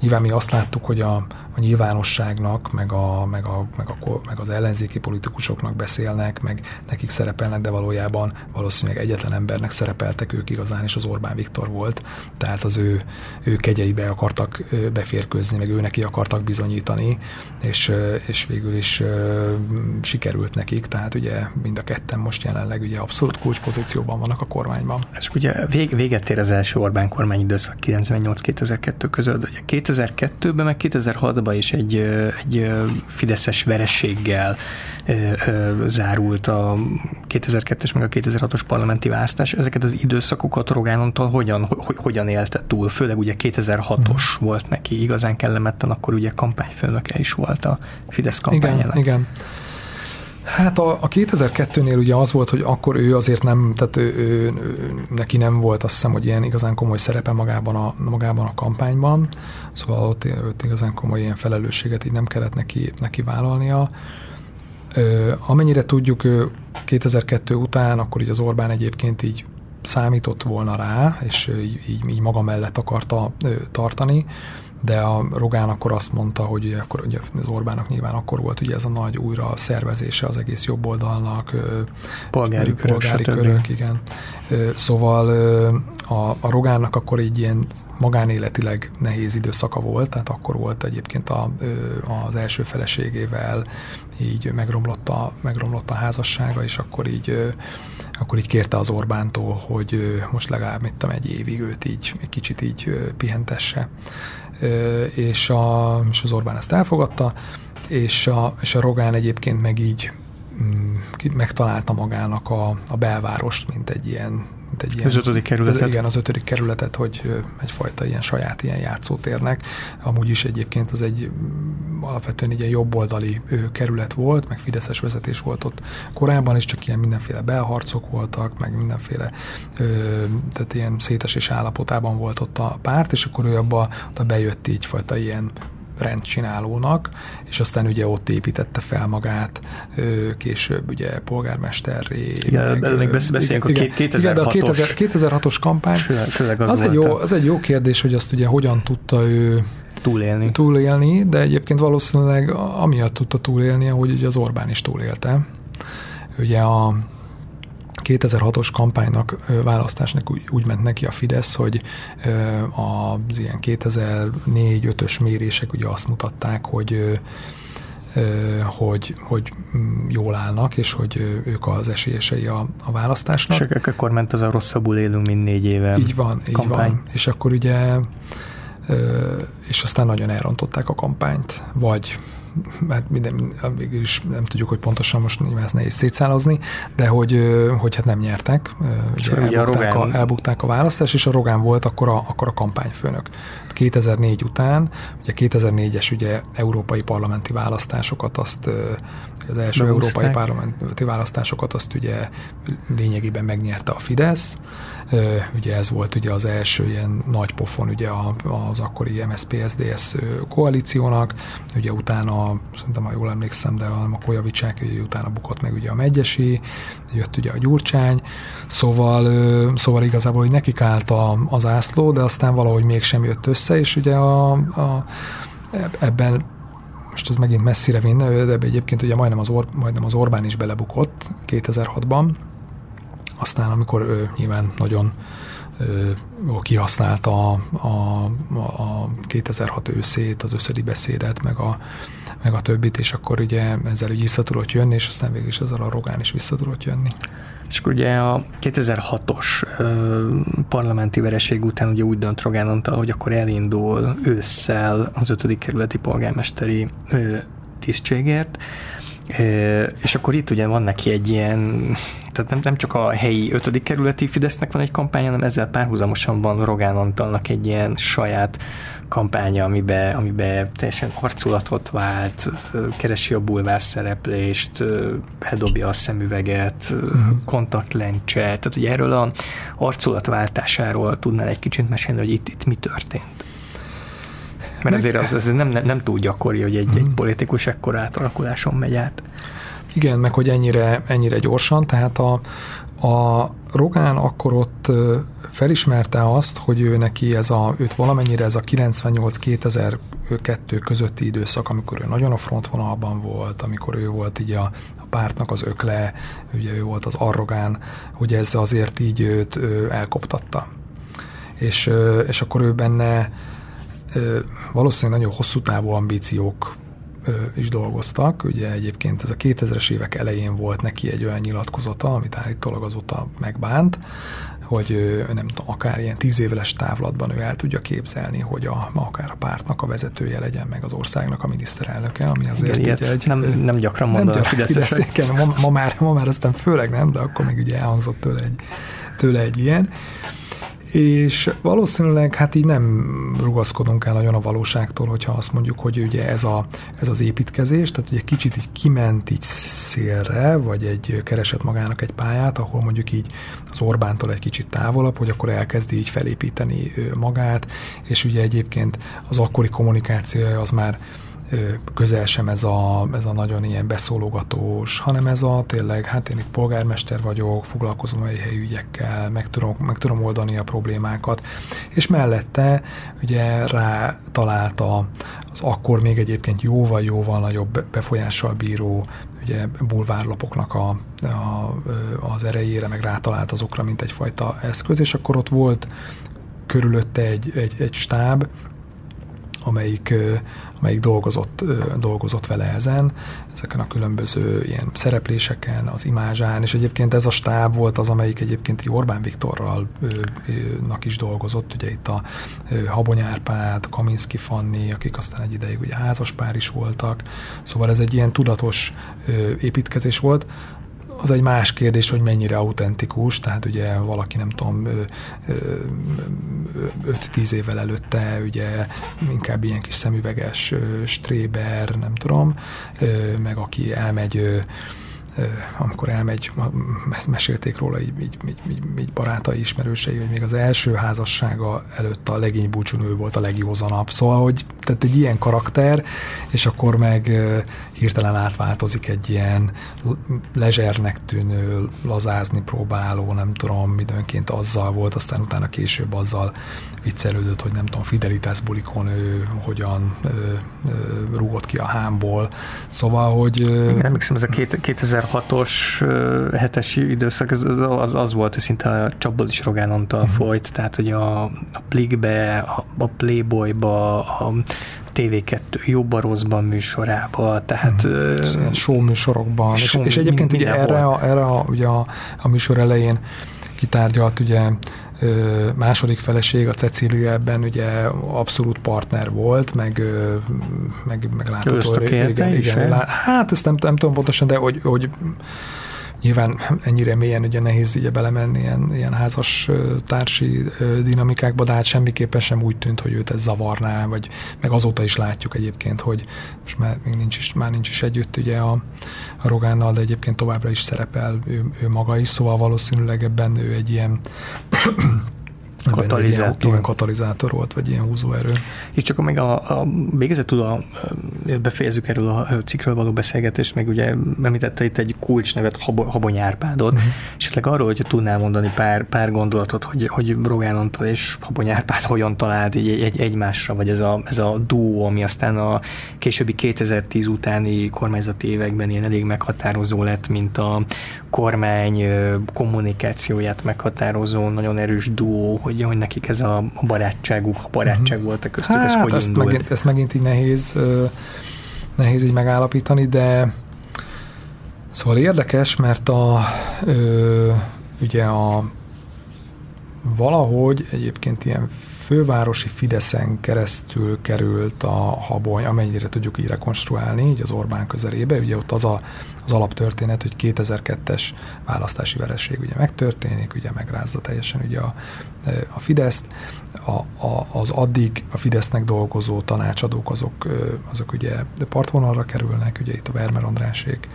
nyilván mi azt láttuk, hogy a, a nyilvánosságnak, meg, a, meg, a, meg, a, meg az ellenzéki politikusoknak beszélnek, meg nekik szerepelnek, de valójában valószínűleg egyetlen embernek szerepeltek ők igazán, és az Orbán Viktor volt. Tehát az ő, ő kegyeibe akartak beférkőzni, meg ő neki akartak bizonyítani, és, és végül is sikerült nekik. Tehát ugye mind a ketten most jelenleg ugye abszolút kulcspozícióban vannak a kormányban. És ugye vég, véget ér az első Orbán kormány időszak 98-2002 között, ugye 2002-ben meg 2006 kapcsolatban is egy, egy fideszes verességgel zárult a 2002-es meg a 2006-os parlamenti választás. Ezeket az időszakokat Rogán Antal hogyan, hogyan élte túl? Főleg ugye 2006-os mm. volt neki igazán kellemetlen, akkor ugye kampányfőnöke is volt a Fidesz kampányának. Igen, igen. Hát a, a 2002-nél ugye az volt, hogy akkor ő azért nem, tehát ő, ő, ő, neki nem volt azt hiszem, hogy ilyen igazán komoly szerepe magában a, magában a kampányban, szóval ott, ott igazán komoly ilyen felelősséget így nem kellett neki, neki vállalnia. Ö, amennyire tudjuk, 2002 után akkor így az Orbán egyébként így számított volna rá, és így, így maga mellett akarta ö, tartani, de a Rogán akkor azt mondta, hogy ugye, akkor ugye az Orbának nyilván akkor volt ugye ez a nagy újra szervezése az egész jobboldalnak, polgári, körök, polgári körök, igen. Szóval a, a Rogánnak akkor így ilyen magánéletileg nehéz időszaka volt, tehát akkor volt egyébként a, az első feleségével így megromlott a, megromlott a házassága, és akkor így akkor így kérte az Orbántól, hogy most legalább mit tudom, egy évig őt így egy kicsit így pihentesse. És, a, és az Orbán ezt elfogadta, és a, és a Rogán egyébként meg így mm, megtalálta magának a, a belvárost, mint egy ilyen mint egy ilyen, az ötödik kerületet. Igen, az ötödik kerületet, hogy egyfajta ilyen saját ilyen játszótérnek. Amúgy is egyébként az egy mm, alapvetően egy ilyen jobboldali kerület volt, meg fideszes vezetés volt ott korábban, és csak ilyen mindenféle belharcok voltak, meg mindenféle tehát ilyen szétesés állapotában volt ott a párt, és akkor ő abba, abba bejött így fajta ilyen rendcsinálónak, és aztán ugye ott építette fel magát, később ugye polgármesterré. Igen, meg, még beszéljünk igen, a 2006-os. Igen, de a 2006-os kampány, főleg, főleg az, az, egy jó, az egy jó kérdés, hogy azt ugye hogyan tudta ő túlélni. túlélni, de egyébként valószínűleg amiatt tudta túlélni, hogy ugye az Orbán is túlélte. Ugye a 2006-os kampánynak, választásnak úgy, úgy ment neki a Fidesz, hogy az ilyen 2004-5-ös mérések ugye azt mutatták, hogy hogy, hogy mm, jól állnak, és hogy ők az esélyesei a, a választásnak. És akkor ment az a rosszabbul élünk, mint négy éve Így van, kampány. így van. És akkor ugye és aztán nagyon elrontották a kampányt, vagy mert minden, végül is nem tudjuk, hogy pontosan most nyilván ezt nehéz szétszálazni, de hogy, hogy hát nem nyertek, ugye elbukták, a, elbukták a választás, és a Rogán volt akkor a, akkor a kampányfőnök. 2004 után, ugye 2004-es ugye európai parlamenti választásokat azt az első európai parlamenti választásokat azt ugye lényegében megnyerte a Fidesz, Ugye ez volt ugye az első ilyen nagy pofon ugye az akkori MSZP-SZDSZ koalíciónak, ugye utána, szerintem ha jól emlékszem, de a Kojavicsák, ugye utána bukott meg ugye a Megyesi, jött ugye a Gyurcsány, szóval, szóval igazából, hogy nekik állt a, az ászló, de aztán valahogy mégsem jött össze, és ugye a, a ebben most ez megint messzire vinne, de egyébként ugye majdnem az, Or, majdnem az Orbán is belebukott 2006-ban, aztán amikor ő nyilván nagyon jól kihasználta a, a, a 2006 őszét, az összödi beszédet, meg a, meg a többit, és akkor ugye ezzel úgy vissza tudott jönni, és aztán végül is ezzel a Rogán is vissza tudott jönni. És akkor ugye a 2006-os ö, parlamenti vereség után ugye úgy dönt Rogán Antal, hogy akkor elindul ősszel az 5. kerületi polgármesteri ö, tisztségért, és akkor itt ugye van neki egy ilyen Tehát nem, nem csak a helyi ötödik kerületi Fidesznek van egy kampány, hanem ezzel párhuzamosan van Rogán Antalnak egy ilyen saját kampánya, amiben, amiben teljesen harculatot vált, keresi a bulvár szereplést, bedobja a szemüveget, uh-huh. kontaktlencse, tehát ugye erről a arculatváltásáról tudnál egy kicsit mesélni, hogy itt, itt mi történt? Mert azért az, az nem, nem, nem túl gyakori, hogy egy, uh-huh. egy mhm. politikus ekkor átalakuláson megy át. Igen, meg hogy ennyire, ennyire gyorsan, tehát a, a Rogán akkor ott felismerte azt, hogy ő neki ez a, őt valamennyire ez a 98-2002 közötti időszak, amikor ő nagyon a frontvonalban volt, amikor ő volt így a, a pártnak az ökle, ugye ő volt az arrogán, ugye ez azért így őt elkoptatta. És, és akkor ő benne valószínűleg nagyon hosszú távú ambíciók is dolgoztak. Ugye egyébként ez a 2000-es évek elején volt neki egy olyan nyilatkozata, amit állítólag azóta megbánt, hogy nem tudom, akár ilyen tíz éves távlatban ő el tudja képzelni, hogy a, akár a pártnak a vezetője legyen, meg az országnak a miniszterelnöke, ami azért igen, egy, nem, nem gyakran mondom a Fidesz, ma, ma, már, ma már aztán főleg nem, de akkor még ugye elhangzott tőle egy, tőle egy ilyen és valószínűleg hát így nem rugaszkodunk el nagyon a valóságtól, hogyha azt mondjuk, hogy ugye ez, a, ez az építkezés, tehát ugye kicsit így kiment így szélre, vagy egy keresett magának egy pályát, ahol mondjuk így az Orbántól egy kicsit távolabb, hogy akkor elkezdi így felépíteni magát, és ugye egyébként az akkori kommunikációja az már közel sem ez a, ez a nagyon ilyen beszólogatós, hanem ez a tényleg, hát én itt polgármester vagyok, foglalkozom a helyi ügyekkel, meg tudom, meg tudom oldani a problémákat, és mellette ugye rá találta az akkor még egyébként jóval-jóval nagyobb befolyással bíró ugye bulvárlapoknak a, a, az erejére, meg rátalált azokra, mint egyfajta eszköz, és akkor ott volt körülötte egy, egy, egy stáb, amelyik, amelyik dolgozott, dolgozott vele ezen, ezeken a különböző ilyen szerepléseken, az imázsán, és egyébként ez a stáb volt az, amelyik egyébként Orbán Viktorral nak is dolgozott, ugye itt a Habony Árpád, Kaminski Fanni, akik aztán egy ideig ugye házaspár is voltak, szóval ez egy ilyen tudatos építkezés volt, az egy más kérdés, hogy mennyire autentikus, tehát ugye valaki nem tudom 5-10 évvel előtte ugye inkább ilyen kis szemüveges stréber, nem tudom, meg aki elmegy amikor elmegy, mesélték róla így, így, így, így, így barátai, ismerősei, hogy még az első házassága előtt a legény búcsúnő volt a legjózanabb. Szóval, hogy tehát egy ilyen karakter, és akkor meg hirtelen átváltozik egy ilyen lezsernek tűnő, lazázni próbáló, nem tudom, időnként azzal volt, aztán utána később azzal viccelődött, hogy nem tudom, Fidelitas bulikon ő hogyan ö, ö, rúgott ki a hámból. Szóval, hogy... Igen, emlékszem, ez a 2006-os hetes időszak, az, az, az volt, hogy szinte a csapból is Rogán Antal uh-huh. folyt, tehát hogy a, a Plikbe, a, a Playboyba, a TV2 jobban rosszban műsorába, tehát... Hmm. Show műsorokban. Show, és, és egyébként ugye erre, a, erre a, ugye a, a műsor elején kitárgyalt ugye második feleség, a Cecília ebben ugye abszolút partner volt, meg, meg, meg látható. Igen, igen, igen, hát ezt nem, nem tudom pontosan, de hogy, hogy Nyilván ennyire mélyen ugye nehéz ugye belemenni ilyen, ilyen házas társi dinamikákba, de hát semmiképpen sem úgy tűnt, hogy őt ez zavarná, vagy meg azóta is látjuk egyébként, hogy most már még nincs is, már nincs is együtt ugye a, a Rogánnal, de egyébként továbbra is szerepel ő, ő maga is, szóval valószínűleg ebben ő egy ilyen katalizátor. Ilyen, ilyen katalizátor volt, vagy ilyen húzóerő. És csak még a, a végezetül a, befejezzük erről a cikkről való beszélgetést, meg ugye említette itt egy kulcsnevet, Habony Árpádot, uh-huh. és arról, hogy tudnál mondani pár, pár gondolatot, hogy, hogy Rogán Antal és Habony Árpád hogyan talált egy, egy, egymásra, vagy ez a, ez a duó, ami aztán a későbbi 2010 utáni kormányzati években ilyen elég meghatározó lett, mint a kormány kommunikációját meghatározó, nagyon erős duó, hogy, hogy nekik ez a barátságuk, a barátság uh-huh. volt a köztük, hát, ez hogy ezt indult? Megint, ezt megint így nehéz, nehéz így megállapítani, de szóval érdekes, mert a ö, ugye a valahogy egyébként ilyen fővárosi Fideszen keresztül került a habony, amennyire tudjuk így rekonstruálni, így az Orbán közelébe. Ugye ott az a, az alaptörténet, hogy 2002-es választási vereség ugye megtörténik, ugye megrázza teljesen ugye a, a Fideszt. A, a, az addig a Fidesznek dolgozó tanácsadók azok, azok ugye partvonalra kerülnek, ugye itt a Vermer Andrásék,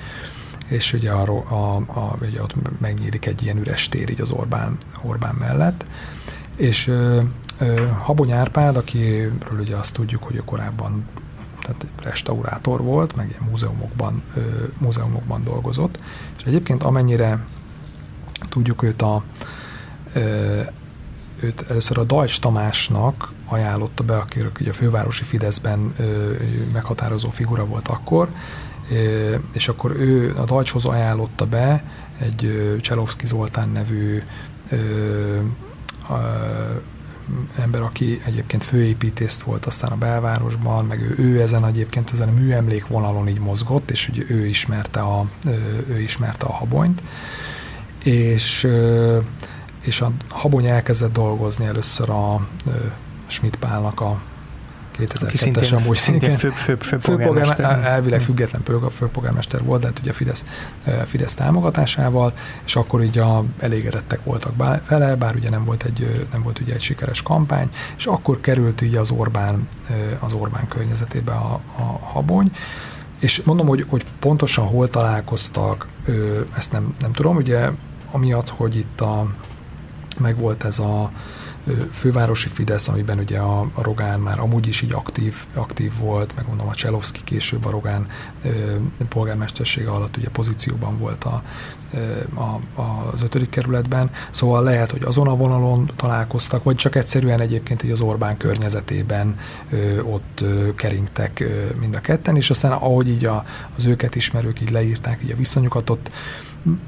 és ugye, a, a, a, ugye ott megnyílik egy ilyen üres tér így az Orbán, Orbán mellett, és ö, ö, Habony Árpád, akiről ugye azt tudjuk, hogy korábban tehát restaurátor volt, meg ilyen múzeumokban, múzeumokban dolgozott, és egyébként amennyire tudjuk őt a őt először a Dajcs Tamásnak ajánlotta be, aki ugye a fővárosi Fideszben meghatározó figura volt akkor, és akkor ő a Dajcshoz ajánlotta be egy Cselovszki Zoltán nevű ember, aki egyébként főépítészt volt aztán a belvárosban, meg ő, ő ezen egyébként ezen a műemlék vonalon így mozgott, és ugye ő ismerte a, ő ismerte a habonyt, és, és a habony elkezdett dolgozni először a Schmidt Pálnak a 2002-es amúgy szintén fő, fő, fő, főpolgármester, elvileg független főpolgármester volt, de hát ugye Fidesz, Fidesz támogatásával, és akkor így a, elégedettek voltak vele, bár ugye nem volt egy, nem volt ugye egy sikeres kampány, és akkor került így az Orbán, az Orbán környezetébe a, a habony, és mondom, hogy, hogy pontosan hol találkoztak, ezt nem, nem tudom, ugye amiatt, hogy itt a, meg volt ez a fővárosi Fidesz, amiben ugye a, a Rogán már amúgy is így aktív, aktív volt, meg mondom a Cselovszki később a Rogán polgármestersége alatt ugye pozícióban volt a, a, az ötödik kerületben, szóval lehet, hogy azon a vonalon találkoztak, vagy csak egyszerűen egyébként így az Orbán környezetében ö, ott ö, keringtek ö, mind a ketten, és aztán ahogy így a, az őket ismerők így leírták így a viszonyukat, ott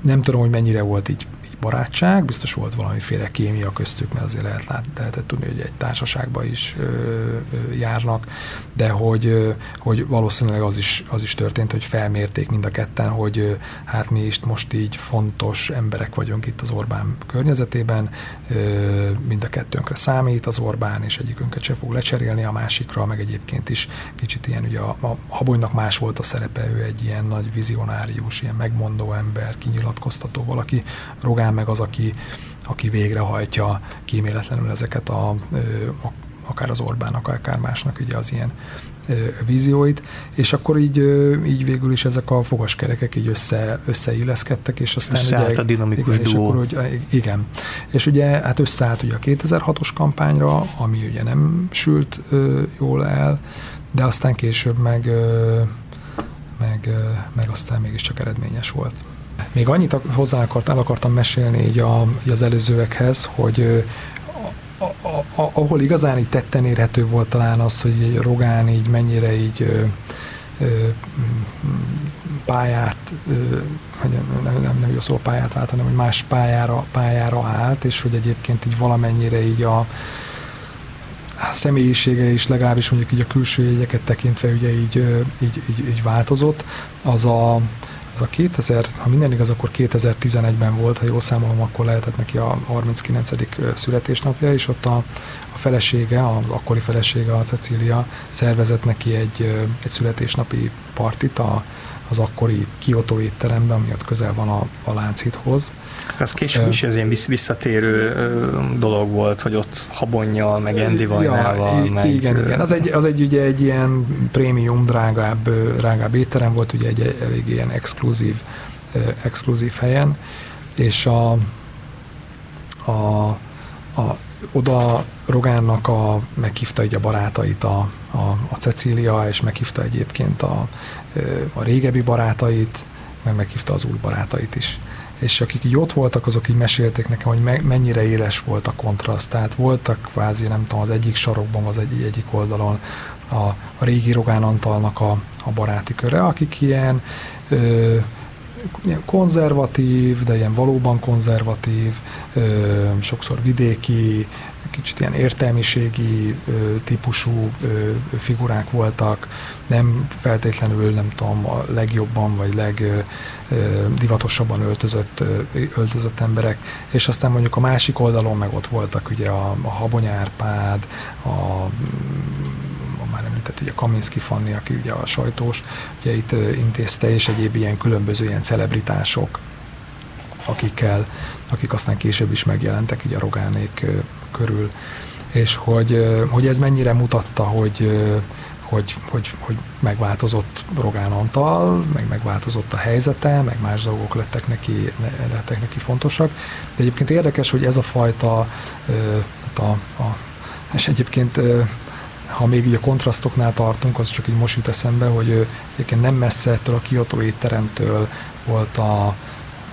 nem tudom, hogy mennyire volt így barátság, biztos volt valamiféle kémia köztük, mert azért lehet lát, lehetett tudni, hogy egy társaságba is ö, ö, járnak, de hogy, ö, hogy valószínűleg az is, az is történt, hogy felmérték mind a ketten, hogy ö, hát mi is most így fontos emberek vagyunk itt az Orbán környezetében, ö, mind a kettőnkre számít az Orbán, és egyikünket se fog lecserélni a másikra, meg egyébként is kicsit ilyen, ugye a, a Habonynak más volt a szerepe, ő egy ilyen nagy vizionárius, ilyen megmondó ember, kinyilatkoztató valaki, Rogán talán meg az, aki, aki végrehajtja kíméletlenül ezeket a, a akár az Orbánnak, akár másnak ugye az ilyen vízióit, és akkor így, így végül is ezek a fogaskerekek így össze, összeilleszkedtek, és aztán Összeállt ugye, a dinamikus igen, és akkor, hogy, igen. És ugye hát összeállt ugye a 2006-os kampányra, ami ugye nem sült ö, jól el, de aztán később meg, ö, meg, ö, meg aztán mégiscsak eredményes volt. Még annyit hozzá akart, el akartam mesélni így, a, így az előzőekhez, hogy a, a, a, ahol igazán így tetten érhető volt talán az, hogy Rogán így mennyire így ö, ö, pályát, ö, nem, nem, nem jó szó pályát vált, hanem hogy más pályára, pályára állt, és hogy egyébként így valamennyire így a, személyisége is legalábbis mondjuk így a külső jegyeket tekintve ugye így, így, így, így változott, az a, az a 2000, ha minden igaz, akkor 2011-ben volt, ha jól számolom, akkor lehetett neki a 39. születésnapja, és ott a, a felesége, az akkori felesége, a Cecília szervezett neki egy, egy születésnapi partit a, az akkori Kyoto étteremben, ami ott közel van a, a Lánchídhoz. Ez később is ez ilyen visszatérő dolog volt, hogy ott habonnyal, meg Andy Vajnával, ja, meg... Igen, igen. Az egy, az egy ugye egy ilyen prémium, drágább, drágább étterem volt, ugye egy elég ilyen exkluzív, exkluzív helyen, és a, a, a oda Rogánnak a, meghívta így a barátait a, a, a Cecília, és meghívta egyébként a, a régebbi barátait, meg meghívta az új barátait is. És akik így ott voltak, azok így mesélték nekem, hogy me, mennyire éles volt a kontraszt. Tehát voltak kvázi, nem tudom, az egyik sarokban, az egy, egyik oldalon a, a régi Rogán Antalnak a, a baráti köre, akik ilyen ö, ilyen konzervatív, de ilyen valóban konzervatív, ö, sokszor vidéki, kicsit ilyen értelmiségi típusú figurák voltak, nem feltétlenül, nem tudom, a legjobban vagy legdivatosabban öltözött, öltözött emberek, és aztán mondjuk a másik oldalon meg ott voltak ugye a, a Habonyárpád, a már említett ugye Kaminski Fanni, aki ugye a sajtós, ugye itt intézte, és egyéb ilyen különböző ilyen celebritások, akikkel, akik aztán később is megjelentek így a Rogánék körül, és hogy, hogy ez mennyire mutatta, hogy, hogy, hogy, hogy megváltozott Rogán Antal, meg megváltozott a helyzete, meg más dolgok lettek neki, lettek neki fontosak. De egyébként érdekes, hogy ez a fajta, hát a, a, és egyébként ha még így a kontrasztoknál tartunk, az csak így most jut eszembe, hogy egyébként nem messze ettől a Kyoto étteremtől volt a,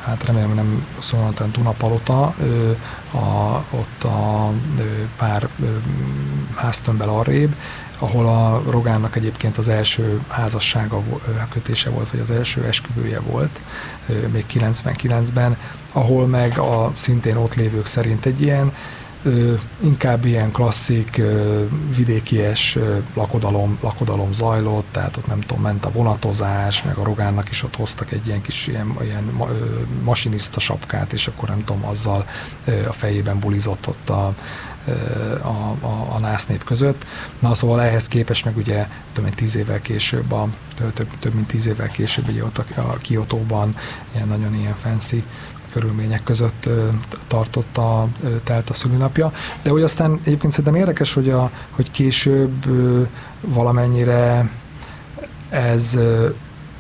hát remélem nem szóval Dunapalota, a, ott a pár háztömbel arrébb, ahol a Rogánnak egyébként az első házassága kötése volt, vagy az első esküvője volt, még 99-ben, ahol meg a szintén ott lévők szerint egy ilyen inkább ilyen klasszik vidékies lakodalom, lakodalom zajlott, tehát ott nem tudom, ment a vonatozás, meg a Rogánnak is ott hoztak egy ilyen kis ilyen, ilyen masinista sapkát, és akkor nem tudom, azzal a fejében bulizott ott a, a, a, a nász nép között. Na szóval ehhez képest meg ugye több mint tíz évvel később, a, több, több mint tíz évvel később ugye ott a, a Kiotóban ilyen nagyon ilyen fancy körülmények között tartott a, telt a szülinapja. De hogy aztán egyébként szerintem érdekes, hogy, a, hogy később valamennyire ez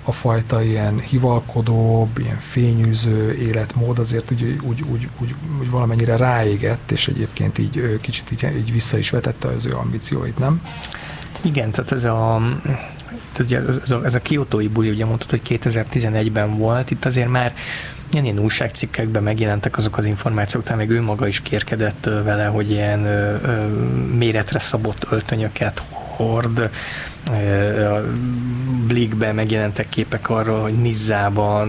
a fajta ilyen hivalkodóbb, ilyen fényűző életmód azért úgy, úgy, úgy, úgy, úgy valamennyire ráégett, és egyébként így kicsit így, így vissza is vetette az ő ambícióit, nem? Igen, tehát ez a ugye ez a, ez a kiotói buli, ugye mondtad, hogy 2011-ben volt, itt azért már ilyen, ilyen újságcikkekben megjelentek azok az információk, talán még ő maga is kérkedett vele, hogy ilyen ö, ö, méretre szabott öltönyöket hord, a Blikben megjelentek képek arról, hogy Nizzában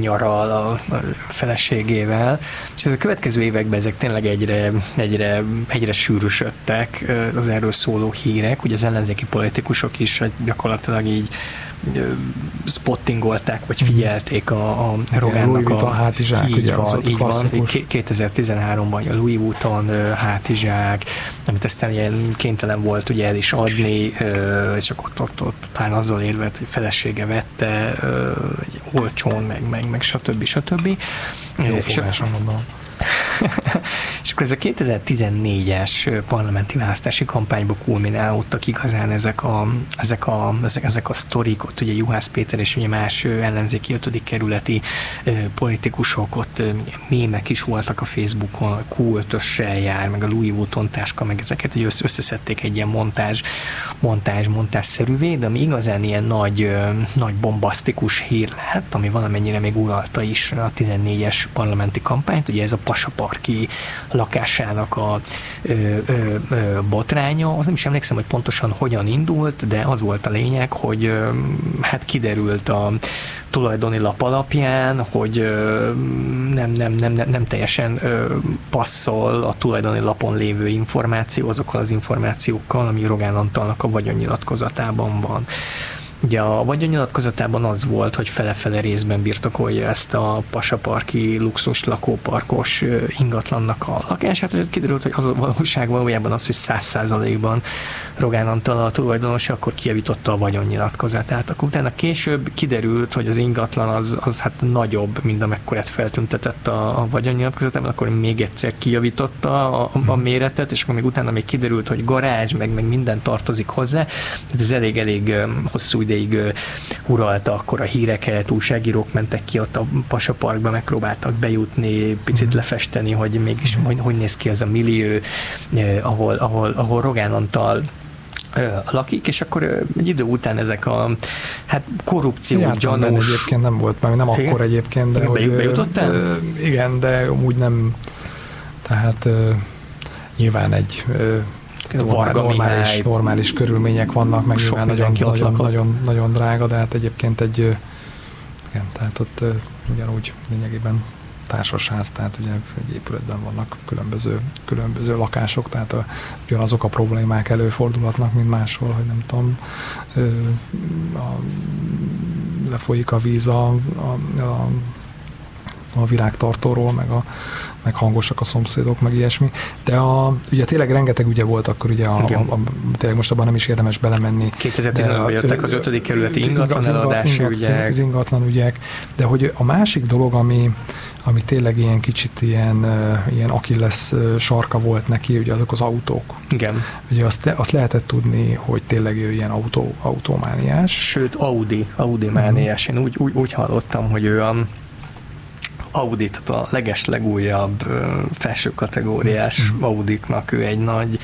nyaral a feleségével, és ez a következő években ezek tényleg egyre, egyre, egyre sűrűsödtek az erről szóló hírek, ugye az ellenzéki politikusok is gyakorlatilag így spottingolták, vagy figyelték a, a Rogánnak a, a hátizsák, így ugye, van, így van, 2013-ban a Louis Vuitton hátizsák, amit aztán ilyen kénytelen volt ugye el is adni, és akkor ott, ott, ott talán azzal érve, hogy felesége vette olcsón, meg, meg, meg stb. stb. Jó fogásom, gondolom. És akkor ez a 2014-es parlamenti választási kampányba kulminálódtak igazán ezek a, ezek a, ezek, ezek a sztorik, ott ugye Juhász Péter és ugye más ellenzéki 5. kerületi politikusok, ott mémek is voltak a Facebookon, Q5-össel jár, meg a Louis Vuitton táska, meg ezeket, hogy összeszedték egy ilyen montázs, montázs, montázszerűvé, de ami igazán ilyen nagy, nagy bombasztikus hír lett, ami valamennyire még uralta is a 14-es parlamenti kampányt, ugye ez a Pasaparki lakásának a ö, ö, ö, botránya, az nem is emlékszem, hogy pontosan hogyan indult, de az volt a lényeg, hogy ö, hát kiderült a tulajdoni lap alapján, hogy ö, nem, nem, nem, nem, nem teljesen ö, passzol a tulajdoni lapon lévő információ azokkal az információkkal, ami Rogán Antalnak a vagyonnyilatkozatában van. Ugye a vagyonnyilatkozatában az volt, hogy fele-fele részben birtokolja ezt a pasaparki luxus lakóparkos ingatlannak a lakását, és kiderült, hogy az a valóság valójában az, hogy száz százalékban Rogán Antal a tulajdonos, akkor kijavította a vagyonnyilatkozatát. Akkor utána később kiderült, hogy az ingatlan az, az hát nagyobb, mint amekkorát feltüntetett a, a vagyonnyilatkozatában, akkor még egyszer kijavította a, a méretet, és akkor még utána még kiderült, hogy garázs, meg, meg minden tartozik hozzá. Ez elég-elég hosszú idő ideig uralta akkor a híreket, újságírók mentek ki ott a Pasaparkba, megpróbáltak bejutni, picit mm. lefesteni, hogy mégis hogy, hogy néz ki az a millió, ahol, ahol, ahol Rogán Antal lakik, és akkor egy idő után ezek a hát korrupció, Jártam gyanús... egyébként nem volt, mert nem igen? akkor egyébként, de igen, hogy, bejutottál? Igen, de úgy nem, tehát nyilván egy Varga normális, Mihály, normális körülmények vannak, meg nyilván nagyon, nagyon, nagyon, nagyon drága, de hát egyébként egy, igen, tehát ott ugyanúgy lényegében társasház, tehát ugye egy épületben vannak különböző, különböző lakások, tehát a, ugyanazok a problémák előfordulhatnak, mint máshol, hogy nem tudom, a, lefolyik a víz a, a, a a virágtartóról, meg, a, meg hangosak a szomszédok, meg ilyesmi. De a, ugye tényleg rengeteg ügye volt akkor ugye, a, a, a, tényleg most abban nem is érdemes belemenni. 2015-ben jöttek az ötödik kerületi ingatlan eladási ügyek. Az ingatlan ügyek, de hogy a másik dolog, ami, ami tényleg ilyen kicsit ilyen, ilyen Achilles sarka volt neki, ugye azok az autók. Igen. Ugye azt, azt lehetett tudni, hogy tényleg ő ilyen autó, autómániás. Sőt, Audi, Audi mániás. Én úgy, úgy, úgy hallottam, hogy ő a Audi, tehát a leges legújabb felső kategóriás mm. Audiknak ő egy nagy,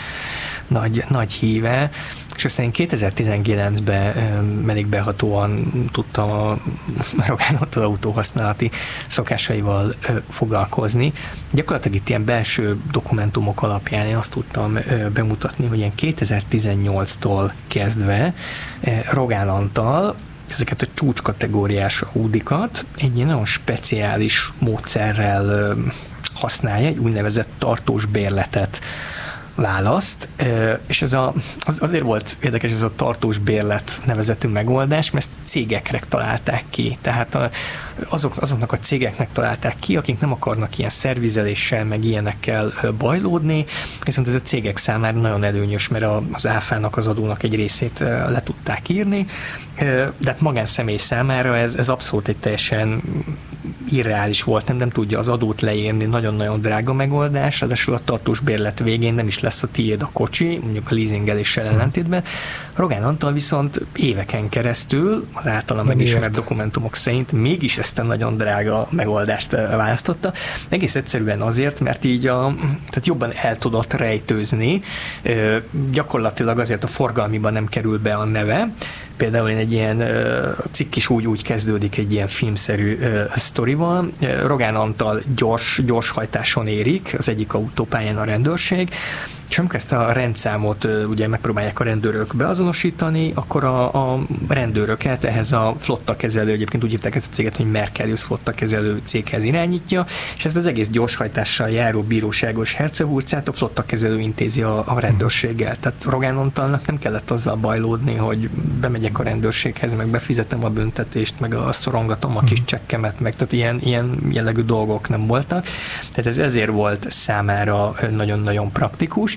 nagy, nagy híve, és aztán 2019-ben elég behatóan tudtam a Rogán autóhasználati szokásaival foglalkozni. Gyakorlatilag itt ilyen belső dokumentumok alapján én azt tudtam bemutatni, hogy ilyen 2018-tól kezdve Rogán Antal ezeket a csúcskategóriás Audikat egy ilyen nagyon speciális módszerrel használja, egy úgynevezett tartós bérletet választ, és ez a, az, azért volt érdekes ez a tartós bérlet nevezetű megoldás, mert ezt cégekre találták ki. Tehát azok, azoknak a cégeknek találták ki, akik nem akarnak ilyen szervizeléssel, meg ilyenekkel bajlódni, viszont ez a cégek számára nagyon előnyös, mert az áfának, az adónak egy részét le tudták írni, de hát magánszemély számára ez, ez abszolút egy teljesen irreális volt, nem, nem tudja az adót leírni, nagyon-nagyon drága megoldás, ráadásul a tartós bérlet végén nem is lesz a tiéd a kocsi, mondjuk a leasingeléssel ellentétben. Rogán Antal viszont éveken keresztül az általam megismert dokumentumok szerint mégis ezt a nagyon drága megoldást választotta. Egész egyszerűen azért, mert így a, tehát jobban el tudott rejtőzni, gyakorlatilag azért a forgalmiban nem kerül be a neve, Például én egy ilyen cikk is úgy, úgy kezdődik egy ilyen filmszerű sztorival. Rogán Antal gyors, gyors hajtáson érik az egyik autópályán a rendőrség, és amikor ezt a rendszámot ugye megpróbálják a rendőrök beazonosítani, akkor a, a rendőröket ehhez a flotta kezelő, egyébként úgy hívták ezt a céget, hogy Merkelius flotta kezelő céghez irányítja, és ezt az egész gyorshajtással járó bíróságos hercehurcát a flotta kezelő intézi a, a rendőrséggel. Tehát Rogán Antalnak nem kellett azzal bajlódni, hogy bemegyek a rendőrséghez, meg befizetem a büntetést, meg a szorongatom a kis csekkemet, meg tehát ilyen, ilyen jellegű dolgok nem voltak. Tehát ez ezért volt számára nagyon-nagyon praktikus,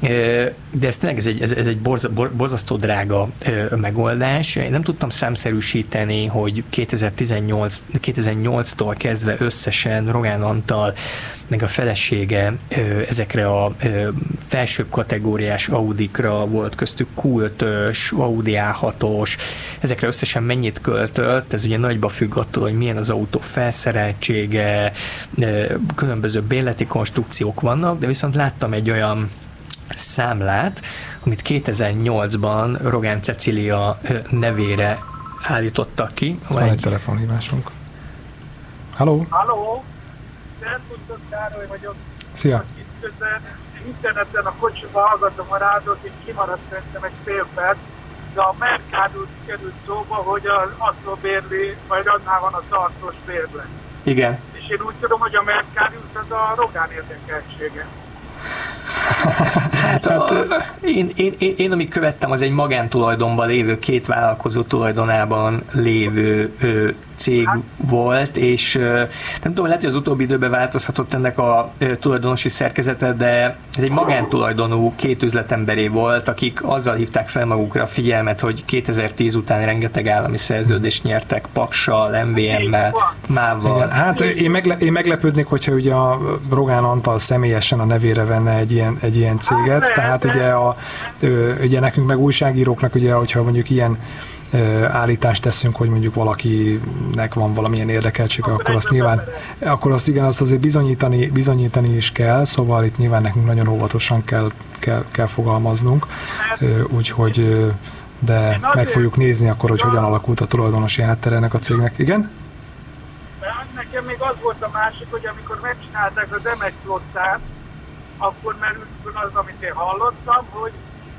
de ez tényleg ez egy, ez, ez egy borz, borzasztó drága megoldás. Én nem tudtam számszerűsíteni, hogy 2018, 2008-tól kezdve összesen Rogán Antal meg a felesége ezekre a felsőbb kategóriás Audikra volt köztük Q5-ös, Audi A6-os, ezekre összesen mennyit költött, ez ugye nagyba függ attól, hogy milyen az autó felszereltsége, különböző bérleti konstrukciók vannak, de viszont láttam egy olyan számlát, amit 2008-ban Rogán Cecilia nevére állítottak ki. Van egy telefonhívásunk. Halló? Halló? Szervusztok, Károly vagyok. Szia! Közben interneten a kocsiba hallgatom a rádot, és kimaradt szerintem egy fél perc, de a Mercadus került szóba, hogy az Aszló bérli, vagy annál van a tartós bérlet. Igen. És én úgy tudom, hogy a Mercadus az a Rogán érdekeltsége. Hát, én, én, én, én, amit követtem, az egy magántulajdonban lévő, két vállalkozó tulajdonában lévő ö, cég volt, és nem tudom, lehet, hogy az utóbbi időben változhatott ennek a tulajdonosi szerkezete, de ez egy magántulajdonú két üzletemberé volt, akik azzal hívták fel magukra a figyelmet, hogy 2010 után rengeteg állami szerződést nyertek Paksal, MVM-mel, Mával. hát én, megle- én meglepődnék, hogyha ugye a Rogán Antal személyesen a nevére venne egy ilyen, egy ilyen céget, tehát ugye, a, ugye nekünk meg újságíróknak, ugye, hogyha mondjuk ilyen állítást teszünk, hogy mondjuk valakinek van valamilyen érdekeltség, akkor azt nyilván, akkor azt igen, azt azért bizonyítani, bizonyítani is kell, szóval itt nyilván nekünk nagyon óvatosan kell, kell, kell fogalmaznunk, úgyhogy de meg fogjuk nézni akkor, hogy hogyan alakult a tulajdonosi háttere ennek a cégnek. Igen? Nekem még az volt a másik, hogy amikor megcsinálták az MX flottát, akkor merült az, amit én hallottam, hogy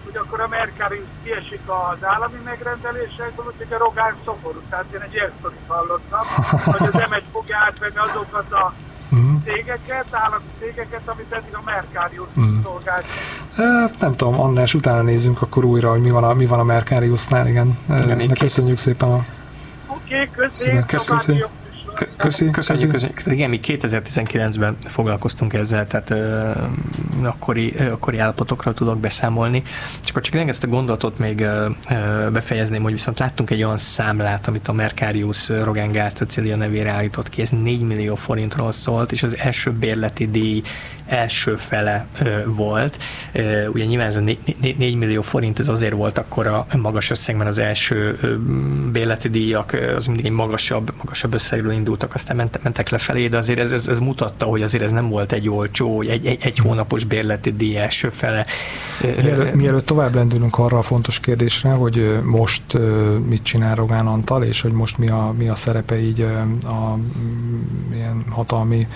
hogy akkor a Mercari kiesik az állami megrendelésekből, úgyhogy a Rogán szomorú. Tehát én egy ilyen hallottam, hogy az M1 fogja átvenni azokat a cégeket, állami cégeket, amit eddig a Mercarius uh-huh. szolgált. E, nem tudom, András, utána nézzünk akkor újra, hogy mi van a, mi van a Mercariusnál, igen. igen e, köszönjük szépen a... Oké, okay, köszönjük. Köszönjük. Köszönjük, köszönjük, köszönjük. Igen, mi 2019-ben foglalkoztunk ezzel, tehát ö, akkori, ö, akkori állapotokra tudok beszámolni. Csak akkor csak ezt a gondolatot még ö, befejezném, hogy viszont láttunk egy olyan számlát, amit a Mercarius Rogán Gál Cecilia nevére állított ki, ez 4 millió forintról szólt, és az első bérleti díj első fele ö, volt. Ö, ugye nyilván ez a 4, 4 millió forint, ez azért volt akkor a magas összegben az első ö, bérleti díjak, az mindig egy magasabb, magasabb összegről indultak, aztán ment, mentek lefelé, de azért ez, ez, ez mutatta, hogy azért ez nem volt egy olcsó, egy, egy, egy hónapos bérleti díj első fele. Mielőtt, mielőtt tovább lendülünk arra a fontos kérdésre, hogy most mit csinál Rogán Antal, és hogy most mi a, mi a szerepe így a ilyen hatalmi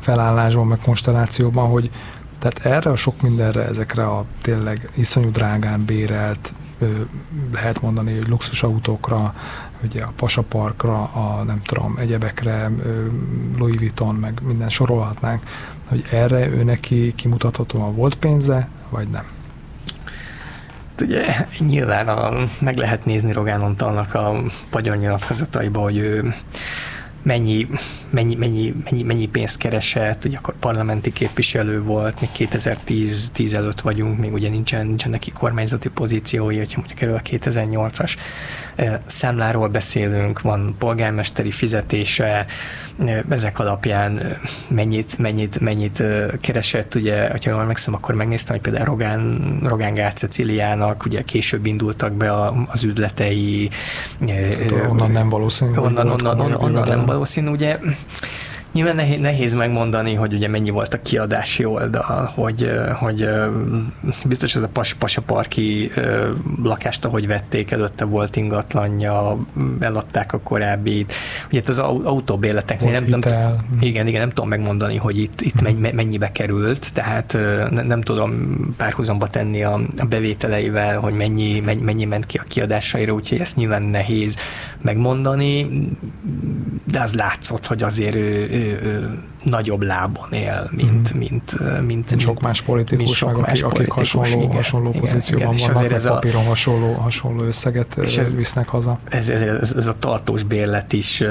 felállásban, meg konstellációban, hogy tehát erre a sok mindenre, ezekre a tényleg iszonyú drágán bérelt, lehet mondani, hogy luxusautókra, ugye a Pasaparkra, a nem tudom, egyebekre, Louis Vuitton, meg minden sorolhatnánk, hogy erre ő neki kimutathatóan volt pénze, vagy nem? Hát ugye nyilván a, meg lehet nézni Rogán Antalnak a pagyonnyilatkozataiba, hogy ő mennyi, mennyi, mennyi, mennyi, mennyi pénzt keresett, ugye akkor parlamenti képviselő volt, még 2010 10 előtt vagyunk, még ugye nincsen, nincsen neki kormányzati pozíciói, hogyha mondjuk erről a 2008-as számláról beszélünk, van polgármesteri fizetése, ezek alapján mennyit, mennyit, mennyit keresett, ugye, ha jól megszem, akkor megnéztem, hogy például Rogán, Rogán Gál Ceciliának, ugye később indultak be az üzletei. Tehát onnan nem valószínű. Onnan, onnan, onnan, onnan nem valószínű, ugye Nyilván nehéz, nehéz megmondani, hogy ugye mennyi volt a kiadási oldal, hogy, hogy biztos ez a pas, pasaparki lakást, ahogy vették, előtte volt ingatlanja, eladták a korábbit. Ugye az autóbérleteknél nem, nem, igen, igen, nem tudom megmondani, hogy itt, itt hmm. mennyibe került, tehát nem, nem tudom párhuzamba tenni a, a bevételeivel, hogy mennyi, mennyi, mennyi ment ki a kiadásaira, úgyhogy ezt nyilván nehéz megmondani, de az látszott, hogy azért ő, ő, ő nagyobb lábon él, mint, mm. mint, mint, mint sok más politikus, mint sok meg, más akik, politikus, akik hasonló, igen, hasonló igen, pozícióban igen, vannak, ez papíron a, hasonló, hasonló összeget és ez, visznek haza. Ez, ez, ez, ez a tartós bérlet is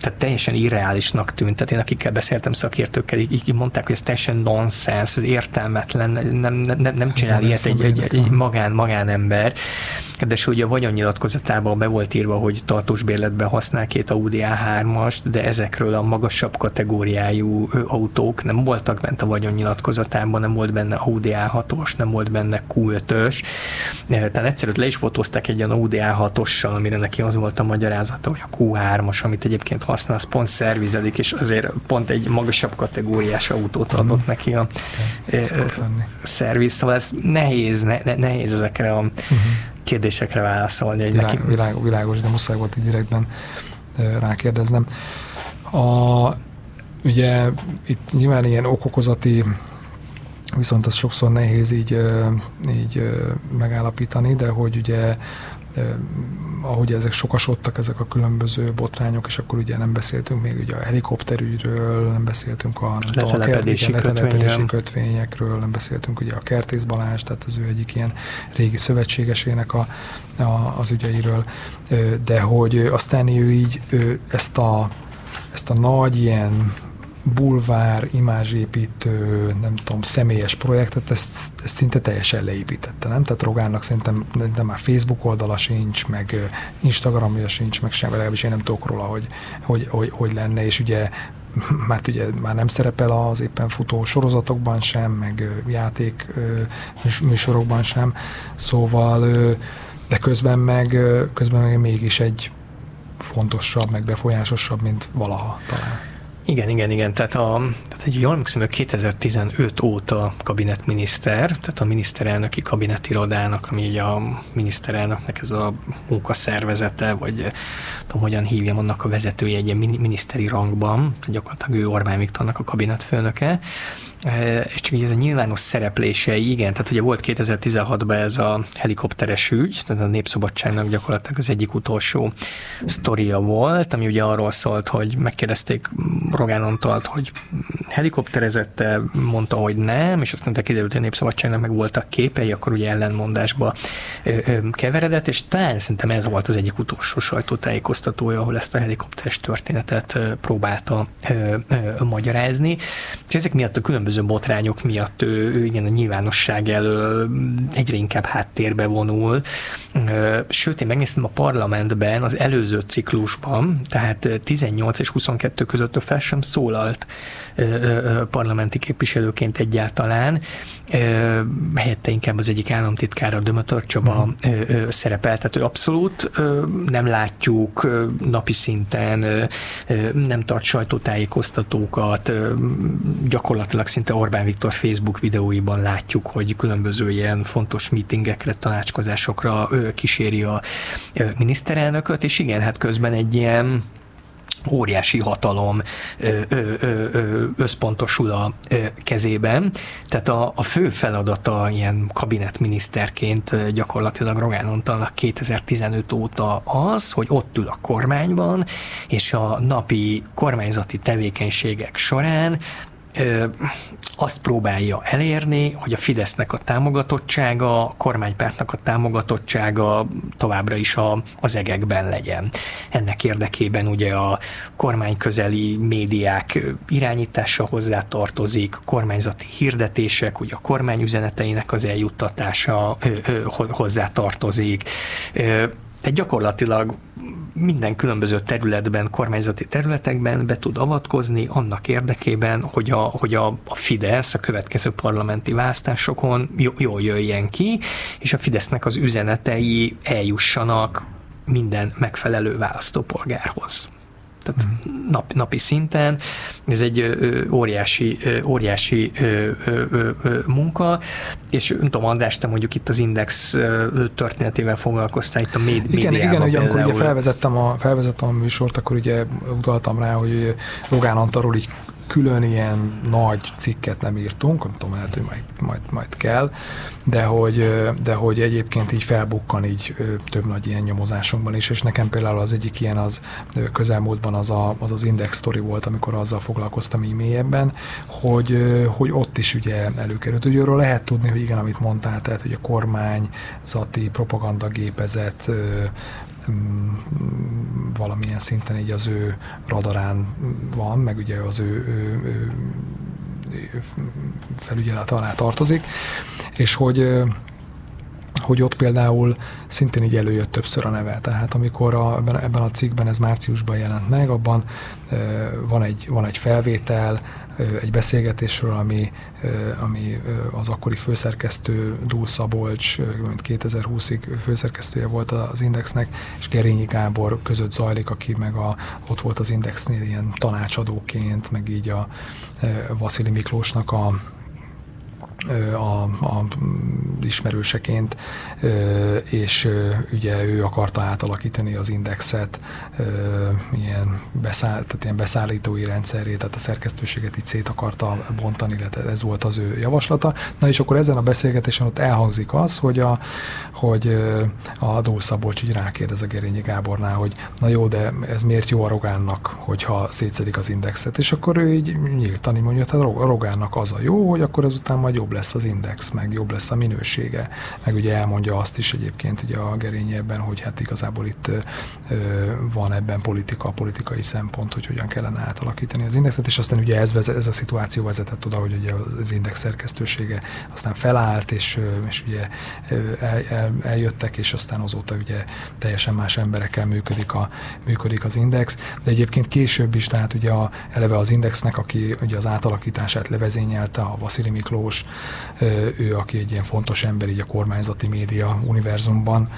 tehát teljesen irreálisnak tűnt. Tehát én akikkel beszéltem szakértőkkel, így, így mondták, hogy ez teljesen nonsens, ez értelmetlen, nem, nem, nem csinál ilyet egy, egy, egy magán, magánember. De ugye a vagyonnyilatkozatában be volt írva, hogy tartós bérletben használ két Audi A3-ast, de ezekről a magasabb kategóriájú autók nem voltak bent a vagyonnyilatkozatában, nem volt benne Audi A6-os, nem volt benne Q5-ös. Tehát egyszerűen le is fotózták egy olyan Audi A6-ossal, amire neki az volt a magyarázata, hogy a Q3-as, amit egyébként használ, az pont szervizelik, és azért pont egy magasabb kategóriás autót adott mm. neki a okay. szerviz. Szóval ez nehéz, ne, nehéz ezekre a uh-huh kérdésekre válaszolni. Hogy Világ, neki... világ, világos, de muszáj volt így direktben rákérdeznem. A, ugye itt nyilván ilyen okokozati viszont az sokszor nehéz így, így megállapítani, de hogy ugye ahogy ezek sokasodtak, ezek a különböző botrányok, és akkor ugye nem beszéltünk még ugye a helikopterügyről, nem beszéltünk a, letelepedési, a letelepedési kötvényekről, nem beszéltünk ugye a Kertész Balázs, tehát az ő egyik ilyen régi szövetségesének a, a, az ügyeiről, de hogy aztán ő így ezt a, ezt a nagy ilyen bulvár, imázsépítő, nem tudom, személyes projektet, ezt, ezt szinte teljesen leépítette, nem? Tehát Rogánnak szerintem de már Facebook oldala sincs, meg Instagramja sincs, meg sem, legalábbis én nem tudok róla, hogy, hogy, hogy, hogy lenne, és ugye már ugye már nem szerepel az éppen futó sorozatokban sem, meg játék műsorokban sem, szóval de közben meg, közben meg mégis egy fontosabb, meg befolyásosabb, mint valaha talán. Igen, igen, igen. Tehát, a, tehát egy jól emlékszem, 2015 óta kabinetminiszter, tehát a miniszterelnöki kabinetirodának, ami ugye a miniszterelnöknek ez a munkaszervezete, vagy tudom, hogyan hívjam, annak a vezetője egy ilyen miniszteri rangban, gyakorlatilag ő Orbán Viktornak a kabinetfőnöke, és csak így ez a nyilvános szereplései, igen, tehát ugye volt 2016-ban ez a helikopteres ügy, tehát a Népszabadságnak gyakorlatilag az egyik utolsó sztoria volt, ami ugye arról szólt, hogy megkérdezték Rogán Antalt, hogy helikopterezette, mondta, hogy nem, és aztán kiderült, hogy a Népszabadságnak meg voltak képei, akkor ugye ellenmondásba keveredett, és talán szerintem ez volt az egyik utolsó sajtótájékoztatója, ahol ezt a helikopteres történetet próbálta magyarázni, és ezek miatt a különböző botrányok miatt ő, ő igen a nyilvánosság elől egyre inkább háttérbe vonul. Sőt, én megnéztem a parlamentben az előző ciklusban, tehát 18 és 22 között ő fel sem szólalt parlamenti képviselőként egyáltalán. Helyette inkább az egyik államtitkára, Dömötör Csaba mm. szerepelt, tehát ő abszolút nem látjuk napi szinten, nem tart sajtótájékoztatókat, gyakorlatilag szinte Orbán Viktor Facebook videóiban látjuk, hogy különböző ilyen fontos meetingekre, tanácskozásokra kíséri a miniszterelnököt, és igen, hát közben egy ilyen óriási hatalom ö, ö, ö, összpontosul a kezében. Tehát a, a fő feladata ilyen kabinetminiszterként gyakorlatilag Rogán Antalnak 2015 óta az, hogy ott ül a kormányban, és a napi kormányzati tevékenységek során azt próbálja elérni, hogy a Fidesznek a támogatottsága, a kormánypártnak a támogatottsága továbbra is a, az egekben legyen. Ennek érdekében ugye a kormányközeli médiák irányítása hozzá tartozik, kormányzati hirdetések, ugye a kormány üzeneteinek az eljuttatása hozzá tartozik. Tehát gyakorlatilag minden különböző területben, kormányzati területekben be tud avatkozni annak érdekében, hogy a, hogy a, a Fidesz a következő parlamenti választásokon jól jöjjen ki, és a Fidesznek az üzenetei eljussanak minden megfelelő választópolgárhoz tehát nap, napi szinten. Ez egy ö, óriási, ö, óriási ö, munka, és nem tudom, András, te mondjuk itt az Index történetével foglalkoztál, itt a méd, igen, igen, ugye amikor ugye felvezettem a, felvezettem a műsort, akkor ugye utaltam rá, hogy Rogán Antarról így külön ilyen nagy cikket nem írtunk, nem tudom, lehet, hogy majd, majd, majd kell, de hogy, de hogy egyébként így felbukkan így több nagy ilyen nyomozásunkban is, és nekem például az egyik ilyen az közelmúltban az a, az, az Index story volt, amikor azzal foglalkoztam így mélyebben, hogy, hogy ott is ugye előkerült. Ugye arról lehet tudni, hogy igen, amit mondtál, tehát hogy a kormányzati propagandagépezet valamilyen szinten így az ő radarán van, meg ugye az ő felügyelet alá tartozik, és hogy hogy ott például szintén így előjött többször a neve. Tehát amikor a, ebben, a cikkben ez márciusban jelent meg, abban e, van, egy, van egy felvétel, e, egy beszélgetésről, ami, e, ami az akkori főszerkesztő Dúl Szabolcs, mint 2020-ig főszerkesztője volt az Indexnek, és Gerényi Gábor között zajlik, aki meg a, ott volt az Indexnél ilyen tanácsadóként, meg így a Vasili Miklósnak a a, a ismerőseként, és ugye ő akarta átalakítani az indexet ilyen, beszáll, tehát ilyen beszállítói rendszerét, tehát a szerkesztőséget így szét akarta bontani, illetve ez volt az ő javaslata. Na és akkor ezen a beszélgetésen ott elhangzik az, hogy a, hogy a Dósz Szabolcs így rákérdez a Gerényi Gábornál, hogy na jó, de ez miért jó a Rogánnak, hogyha szétszedik az indexet, és akkor ő így nyíltan mondja, hogy a Rogánnak az a jó, hogy akkor ezután majd jobb lesz az index, meg jobb lesz a minősége, meg ugye elmondja azt is egyébként ugye a Gerényi ebben, hogy hát igazából itt ö, van ebben politika, politikai szempont, hogy hogyan kellene átalakítani az indexet, és aztán ugye ez, vezet, ez a szituáció vezetett oda, hogy ugye az index szerkesztősége aztán felállt, és, és ugye el, el, eljöttek, és aztán azóta ugye teljesen más emberekkel működik, a, működik az index, de egyébként később is, tehát ugye a, eleve az indexnek, aki ugye az átalakítását levezényelte, a Vasili Miklós, ő, aki egy ilyen fontos ember így a kormányzati média univerzumban,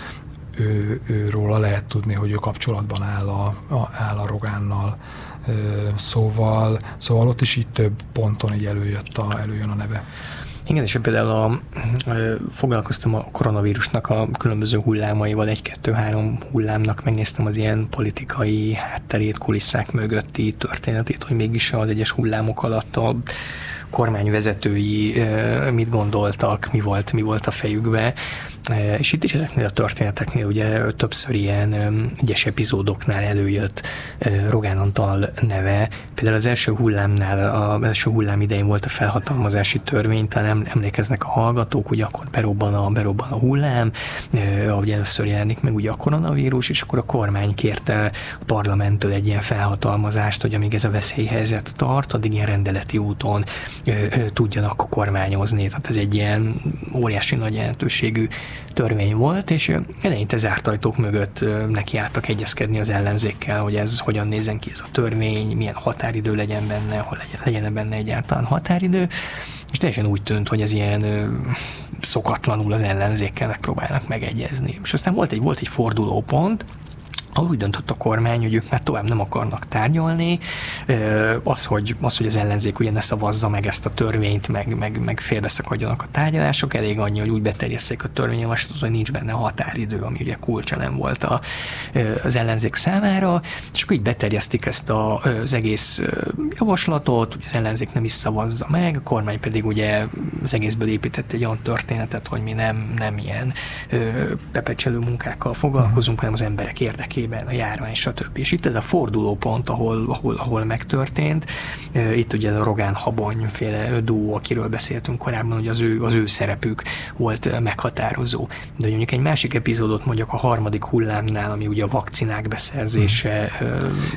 ő, ő róla lehet tudni, hogy ő kapcsolatban áll a, a, áll a Rogánnal, szóval, szóval ott is így több ponton így előjött a, előjön a neve. Igen, és például a, foglalkoztam a koronavírusnak a különböző hullámaival, egy-kettő-három hullámnak, megnéztem az ilyen politikai hátterét, kulisszák mögötti történetét, hogy mégis az egyes hullámok alatt a kormányvezetői mit gondoltak, mi volt, mi volt a fejükbe. És itt is ezeknél a történeteknél ugye többször ilyen egyes epizódoknál előjött Rogán Antal neve. Például az első hullámnál, az első hullám idején volt a felhatalmazási törvény, talán emlékeznek a hallgatók, hogy akkor berobban a, berobban a hullám, ahogy először jelenik meg ugye a koronavírus, és akkor a kormány kérte a parlamenttől egy ilyen felhatalmazást, hogy amíg ez a veszélyhelyzet tart, addig ilyen rendeleti úton tudjanak kormányozni. Tehát ez egy ilyen óriási nagy jelentőségű törvény volt, és eleinte zárt ajtók mögött nekiálltak egyezkedni az ellenzékkel, hogy ez hogyan nézen ki ez a törvény, milyen határidő legyen benne, hol legyen, legyen benne egyáltalán határidő, és teljesen úgy tűnt, hogy ez ilyen szokatlanul az ellenzékkel megpróbálnak megegyezni. És aztán volt egy, volt egy fordulópont, ahol úgy döntött a kormány, hogy ők már tovább nem akarnak tárgyalni, az, hogy, az, hogy az ellenzék ugye ne szavazza meg ezt a törvényt, meg, meg, meg félbeszakadjanak a tárgyalások, elég annyi, hogy úgy beterjesszék a törvényjavaslatot, hogy nincs benne határidő, ami ugye kulcselem volt a, az ellenzék számára, és akkor így beterjesztik ezt a, az egész javaslatot, hogy az ellenzék nem is szavazza meg, a kormány pedig ugye az egészből épített egy olyan történetet, hogy mi nem, nem ilyen pepecselő munkákkal foglalkozunk, hanem az emberek érdekében esetében a járvány, stb. És itt ez a fordulópont, ahol, ahol, ahol megtörtént. Itt ugye a Rogán Habony féle duó, akiről beszéltünk korábban, hogy az ő, az ő szerepük volt meghatározó. De mondjuk egy másik epizódot mondjuk a harmadik hullámnál, ami ugye a vakcinák beszerzése. Hmm.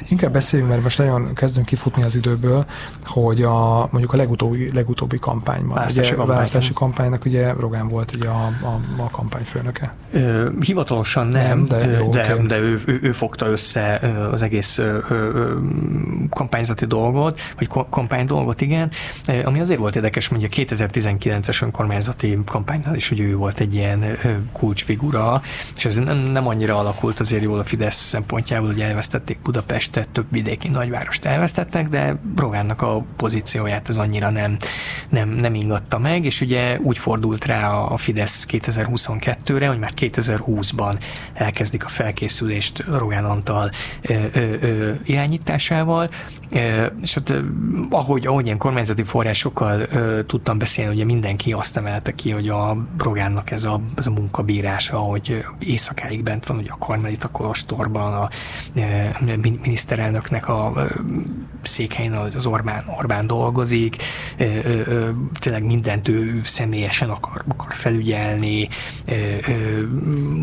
Inkább beszéljünk, mert most nagyon kezdünk kifutni az időből, hogy a, mondjuk a legutóbbi, legutóbbi kampányban, választási, ugye, kampány. választási kampánynak ugye Rogán volt ugye a, a, a kampányfőnöke. Hivatalosan nem, nem de, jó, de, okay. de ő, ő, ő fogta össze az egész kampányzati dolgot, vagy kampány dolgot, igen, ami azért volt érdekes, hogy a 2019-es önkormányzati kampánynál is, hogy ő volt egy ilyen kulcsfigura, és ez nem, nem annyira alakult azért jól a Fidesz szempontjából, hogy elvesztették Budapestet, több vidéki nagyvárost elvesztettek, de Rogánnak a pozícióját ez annyira nem, nem, nem ingatta meg, és ugye úgy fordult rá a Fidesz 2022-re, hogy már 2020-ban elkezdik a felkészülést Rogán Antal irányításával, és hát ahogy, ahogy ilyen kormányzati forrásokkal tudtam beszélni, ugye mindenki azt emelte ki, hogy a Rogánnak ez a, ez a munkabírása, hogy éjszakáig bent van, ugye a Karmelita Kolostorban, a ö, miniszterelnöknek a ö, székhelyén, az Orbán, Orbán dolgozik, tényleg mindent ő személyesen akar, akar felügyelni,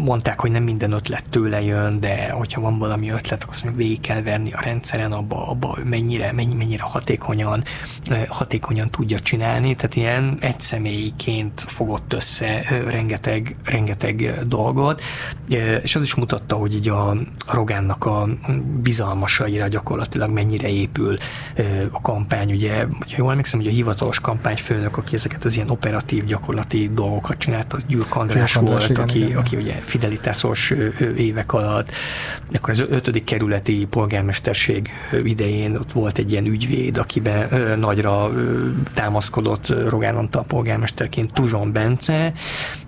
mondták, hogy nem minden ötlet tőle jön, de hogyha van valami ötlet, akkor azt még végig kell verni a rendszeren, abba, abba mennyire, mennyire hatékonyan, hatékonyan tudja csinálni, tehát ilyen egy személyiként fogott össze rengeteg, rengeteg dolgot, és az is mutatta, hogy így a Rogánnak a bizalmasaira gyakorlatilag mennyire épül a kampány, ugye, ugye jól emlékszem, hogy a hivatalos kampányfőnök, aki ezeket az ilyen operatív, gyakorlati dolgokat csinált, az Gyurk András volt, igen, aki, igen. aki ugye fidelitásos évek alatt akkor az ötödik kerületi polgármesterség idején ott volt egy ilyen ügyvéd, akiben nagyra támaszkodott Rogán Antal polgármesterként Tuzson Bence,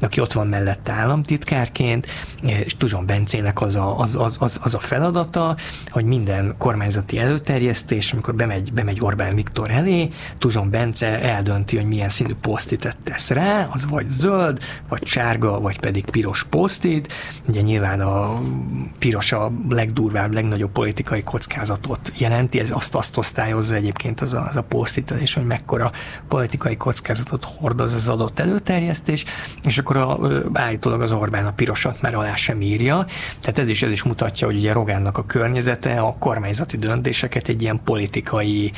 aki ott van mellette államtitkárként, és Tuzson Bencének az a, az, az, az, az a feladata, hogy minden kormányzati előterjesztés, amikor bemegy, bemegy Orbán Viktor elé, Tuzson Bence eldönti, hogy milyen színű posztitet tesz rá, az vagy zöld, vagy sárga, vagy pedig piros posztit. Ugye nyilván a piros a legdurvább, legnagyobb politikai kockázatot jelenti, ez azt, azt osztályozza egyébként az a, az a posztítás, hogy mekkora politikai kockázatot hordoz az adott előterjesztés, és akkor a, állítólag az Orbán a pirosat már alá sem írja, tehát ez is, ez is mutatja, hogy ugye Rogánnak a környezete a kormányzati döntéseket egy ilyen politikai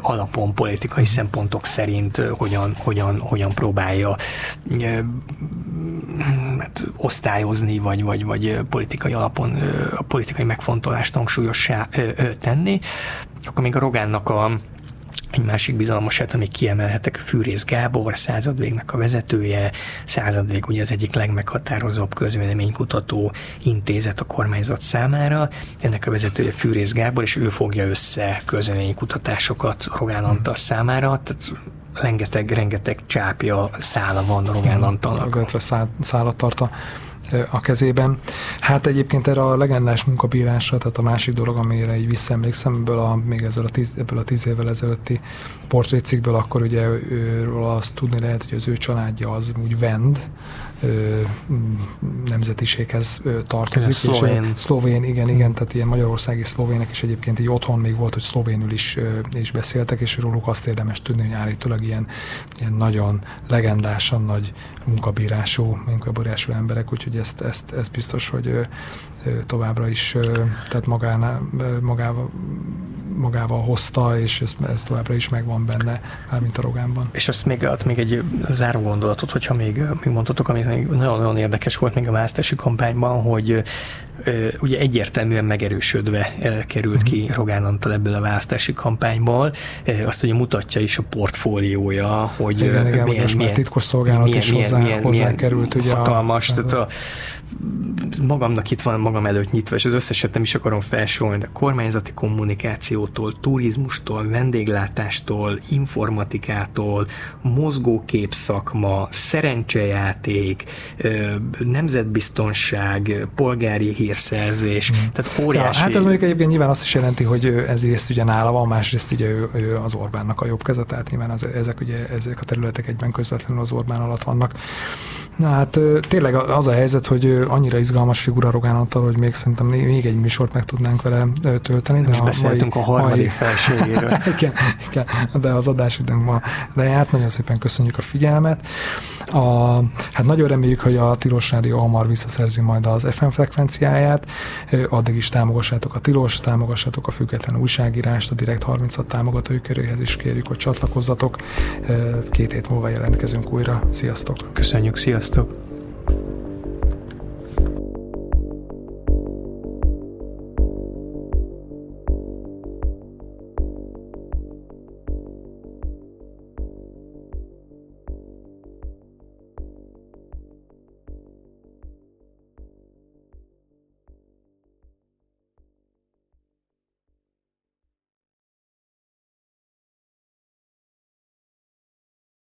alapon, politikai szempontok szerint hogyan, hogyan, hogyan próbálja hát, osztályozni, vagy, vagy, vagy politikai alapon a politikai megfontolást hangsúlyossá tenni. Akkor még a Rogánnak a egy másik bizalmasát, amit kiemelhetek, Fűrész Gábor, századvégnek a vezetője, századvég ugye az egyik legmeghatározóbb közvéleménykutató intézet a kormányzat számára. Ennek a vezetője Fűrész Gábor, és ő fogja össze közvéleménykutatásokat Rogán Antal számára, tehát rengeteg, rengeteg csápja, szála van Rogán Antalnak. Illetve szállat tart a a kezében. Hát egyébként erre a legendás munkabírásra, tehát a másik dolog, amire így visszaemlékszem, ebből a, még ezzel a tíz, ebből a tíz évvel ezelőtti portrécikből, akkor ugye őről azt tudni lehet, hogy az ő családja az úgy vend, ö, nemzetiséghez ö, tartozik. szlovén. És, szlovén, igen, igen, tehát ilyen magyarországi szlovének, és egyébként így otthon még volt, hogy szlovénül is, ö, is beszéltek, és róluk azt érdemes tudni, hogy állítólag ilyen, ilyen nagyon legendásan nagy munkabírású, munkabírású emberek, úgyhogy ezt, ezt, ezt biztos, hogy továbbra is, tehát magánál, magával, magával hozta, és ez, ez továbbra is megvan benne, mármint a Rogánban. És azt még, ott még egy záró gondolatot, hogyha még, még mondhatok, ami nagyon-nagyon érdekes volt még a választási kampányban, hogy ugye egyértelműen megerősödve került ki mhm. Rogán Antal ebből a választási kampányból. Azt ugye mutatja is a portfóliója, hogy igen, igen, milyen, milyen, titkos szolgálat milyen, is hozzá, milyen, hozzá milyen került. Ugye hatalmas, a, tehát a, magamnak itt van magam előtt nyitva, és az összeset nem is akarom felsorolni, de kormányzati kommunikációtól, turizmustól, vendéglátástól, informatikától, mozgókép szakma, szerencsejáték, nemzetbiztonság, polgári hírszerzés, mm. tehát óriási. Ja, hát ez mondjuk egyébként nyilván azt is jelenti, hogy ez részt ugye nála van, másrészt ugye ő, ő az Orbánnak a jobb keze, tehát nyilván az, ezek, ugye, ezek a területek egyben közvetlenül az Orbán alatt vannak. Na hát tényleg az a helyzet, hogy annyira izgalmas figura Rogán Antal, hogy még szerintem még egy műsort meg tudnánk vele tölteni. De Most beszéltünk mai, a harmadik mai... felségéről. igen, igen, de az adásidőnk ma lejárt. Nagyon szépen köszönjük a figyelmet. A, hát nagyon reméljük, hogy a Tilos Rádió hamar visszaszerzi majd az FM frekvenciáját. Addig is támogassátok a Tilos, támogassátok a független újságírást, a Direkt 36 támogatói köréhez is kérjük, hogy csatlakozzatok. Két hét múlva jelentkezünk újra. Sziasztok! Köszönjük, sziasztok! stop.